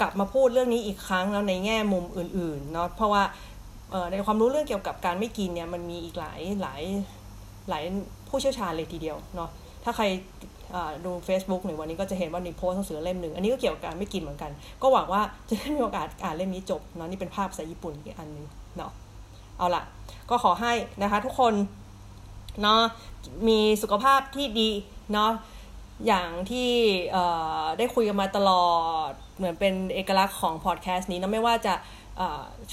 กลับมาพูดเรื่องนี้อีกครั้งแล้วในแง่มุมอื่นๆเนาะเพราะว่าในความรู้เรื่องเกี่ยวกับการไม่กินเนี่ยมันมีอีกหลายหลายหลายผู้เชี่ยวชาญเลยทีเดียวเนาะถ้าใครดู Facebook หนึ่งวันนี้ก็จะเห็นว่าในโพสต์หนังสือเล่มหนึ่ง อันนี้ก็เกี่ยวกับการไม่กินเหมือนกัน ก็หวังว่าจะได้มีโอกาสอ่านเล่มนี้จบเนาะนี่เป็นภาพภาษาญี่ปุ่นอีกอันนึงเนาะเอาล่ะ ก็ขอให้นะคะทุกคนเนาะมีสุขภาพที่ดีเนาะอย่างที่ได้คุยกันมาตลอด เหมือนเป็นเอกลักษณ์ของพอดแคสต์นี้นะไม่ว่าจะ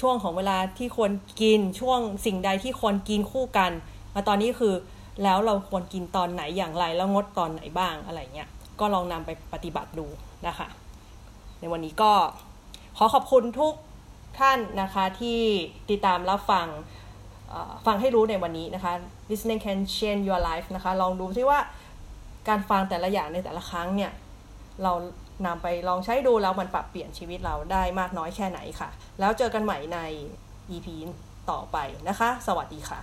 ช่วงของเวลาที่ควรกินช่วงสิ่งใดที่ควรกินคู่กัน มาตอนนี้คือแล้วเราควรกินตอนไหนอย่างไรแล้วงดตอนไหนบ้างอะไรเงี้ยก็ลองนำไปปฏิบัติดูนะคะ ในวันนี้ก็ขอขอบคุณทุกท่านนะคะที่ติดตามรับฟังฟังให้รู้ในวันนี้นะคะ listening can change your life นะคะ ลองดูที่ว่าการฟังแต่ละอย่างในแต่ละครั้งเนี่ย เรา นำไปลองใช้ดูแล้วมันปรับเปลี่ยนชีวิตเราได้มากน้อยแค่ไหนค่ะ แล้วเจอกันใหม่ใน EP ต่อไปนะคะ สวัสดีค่ะ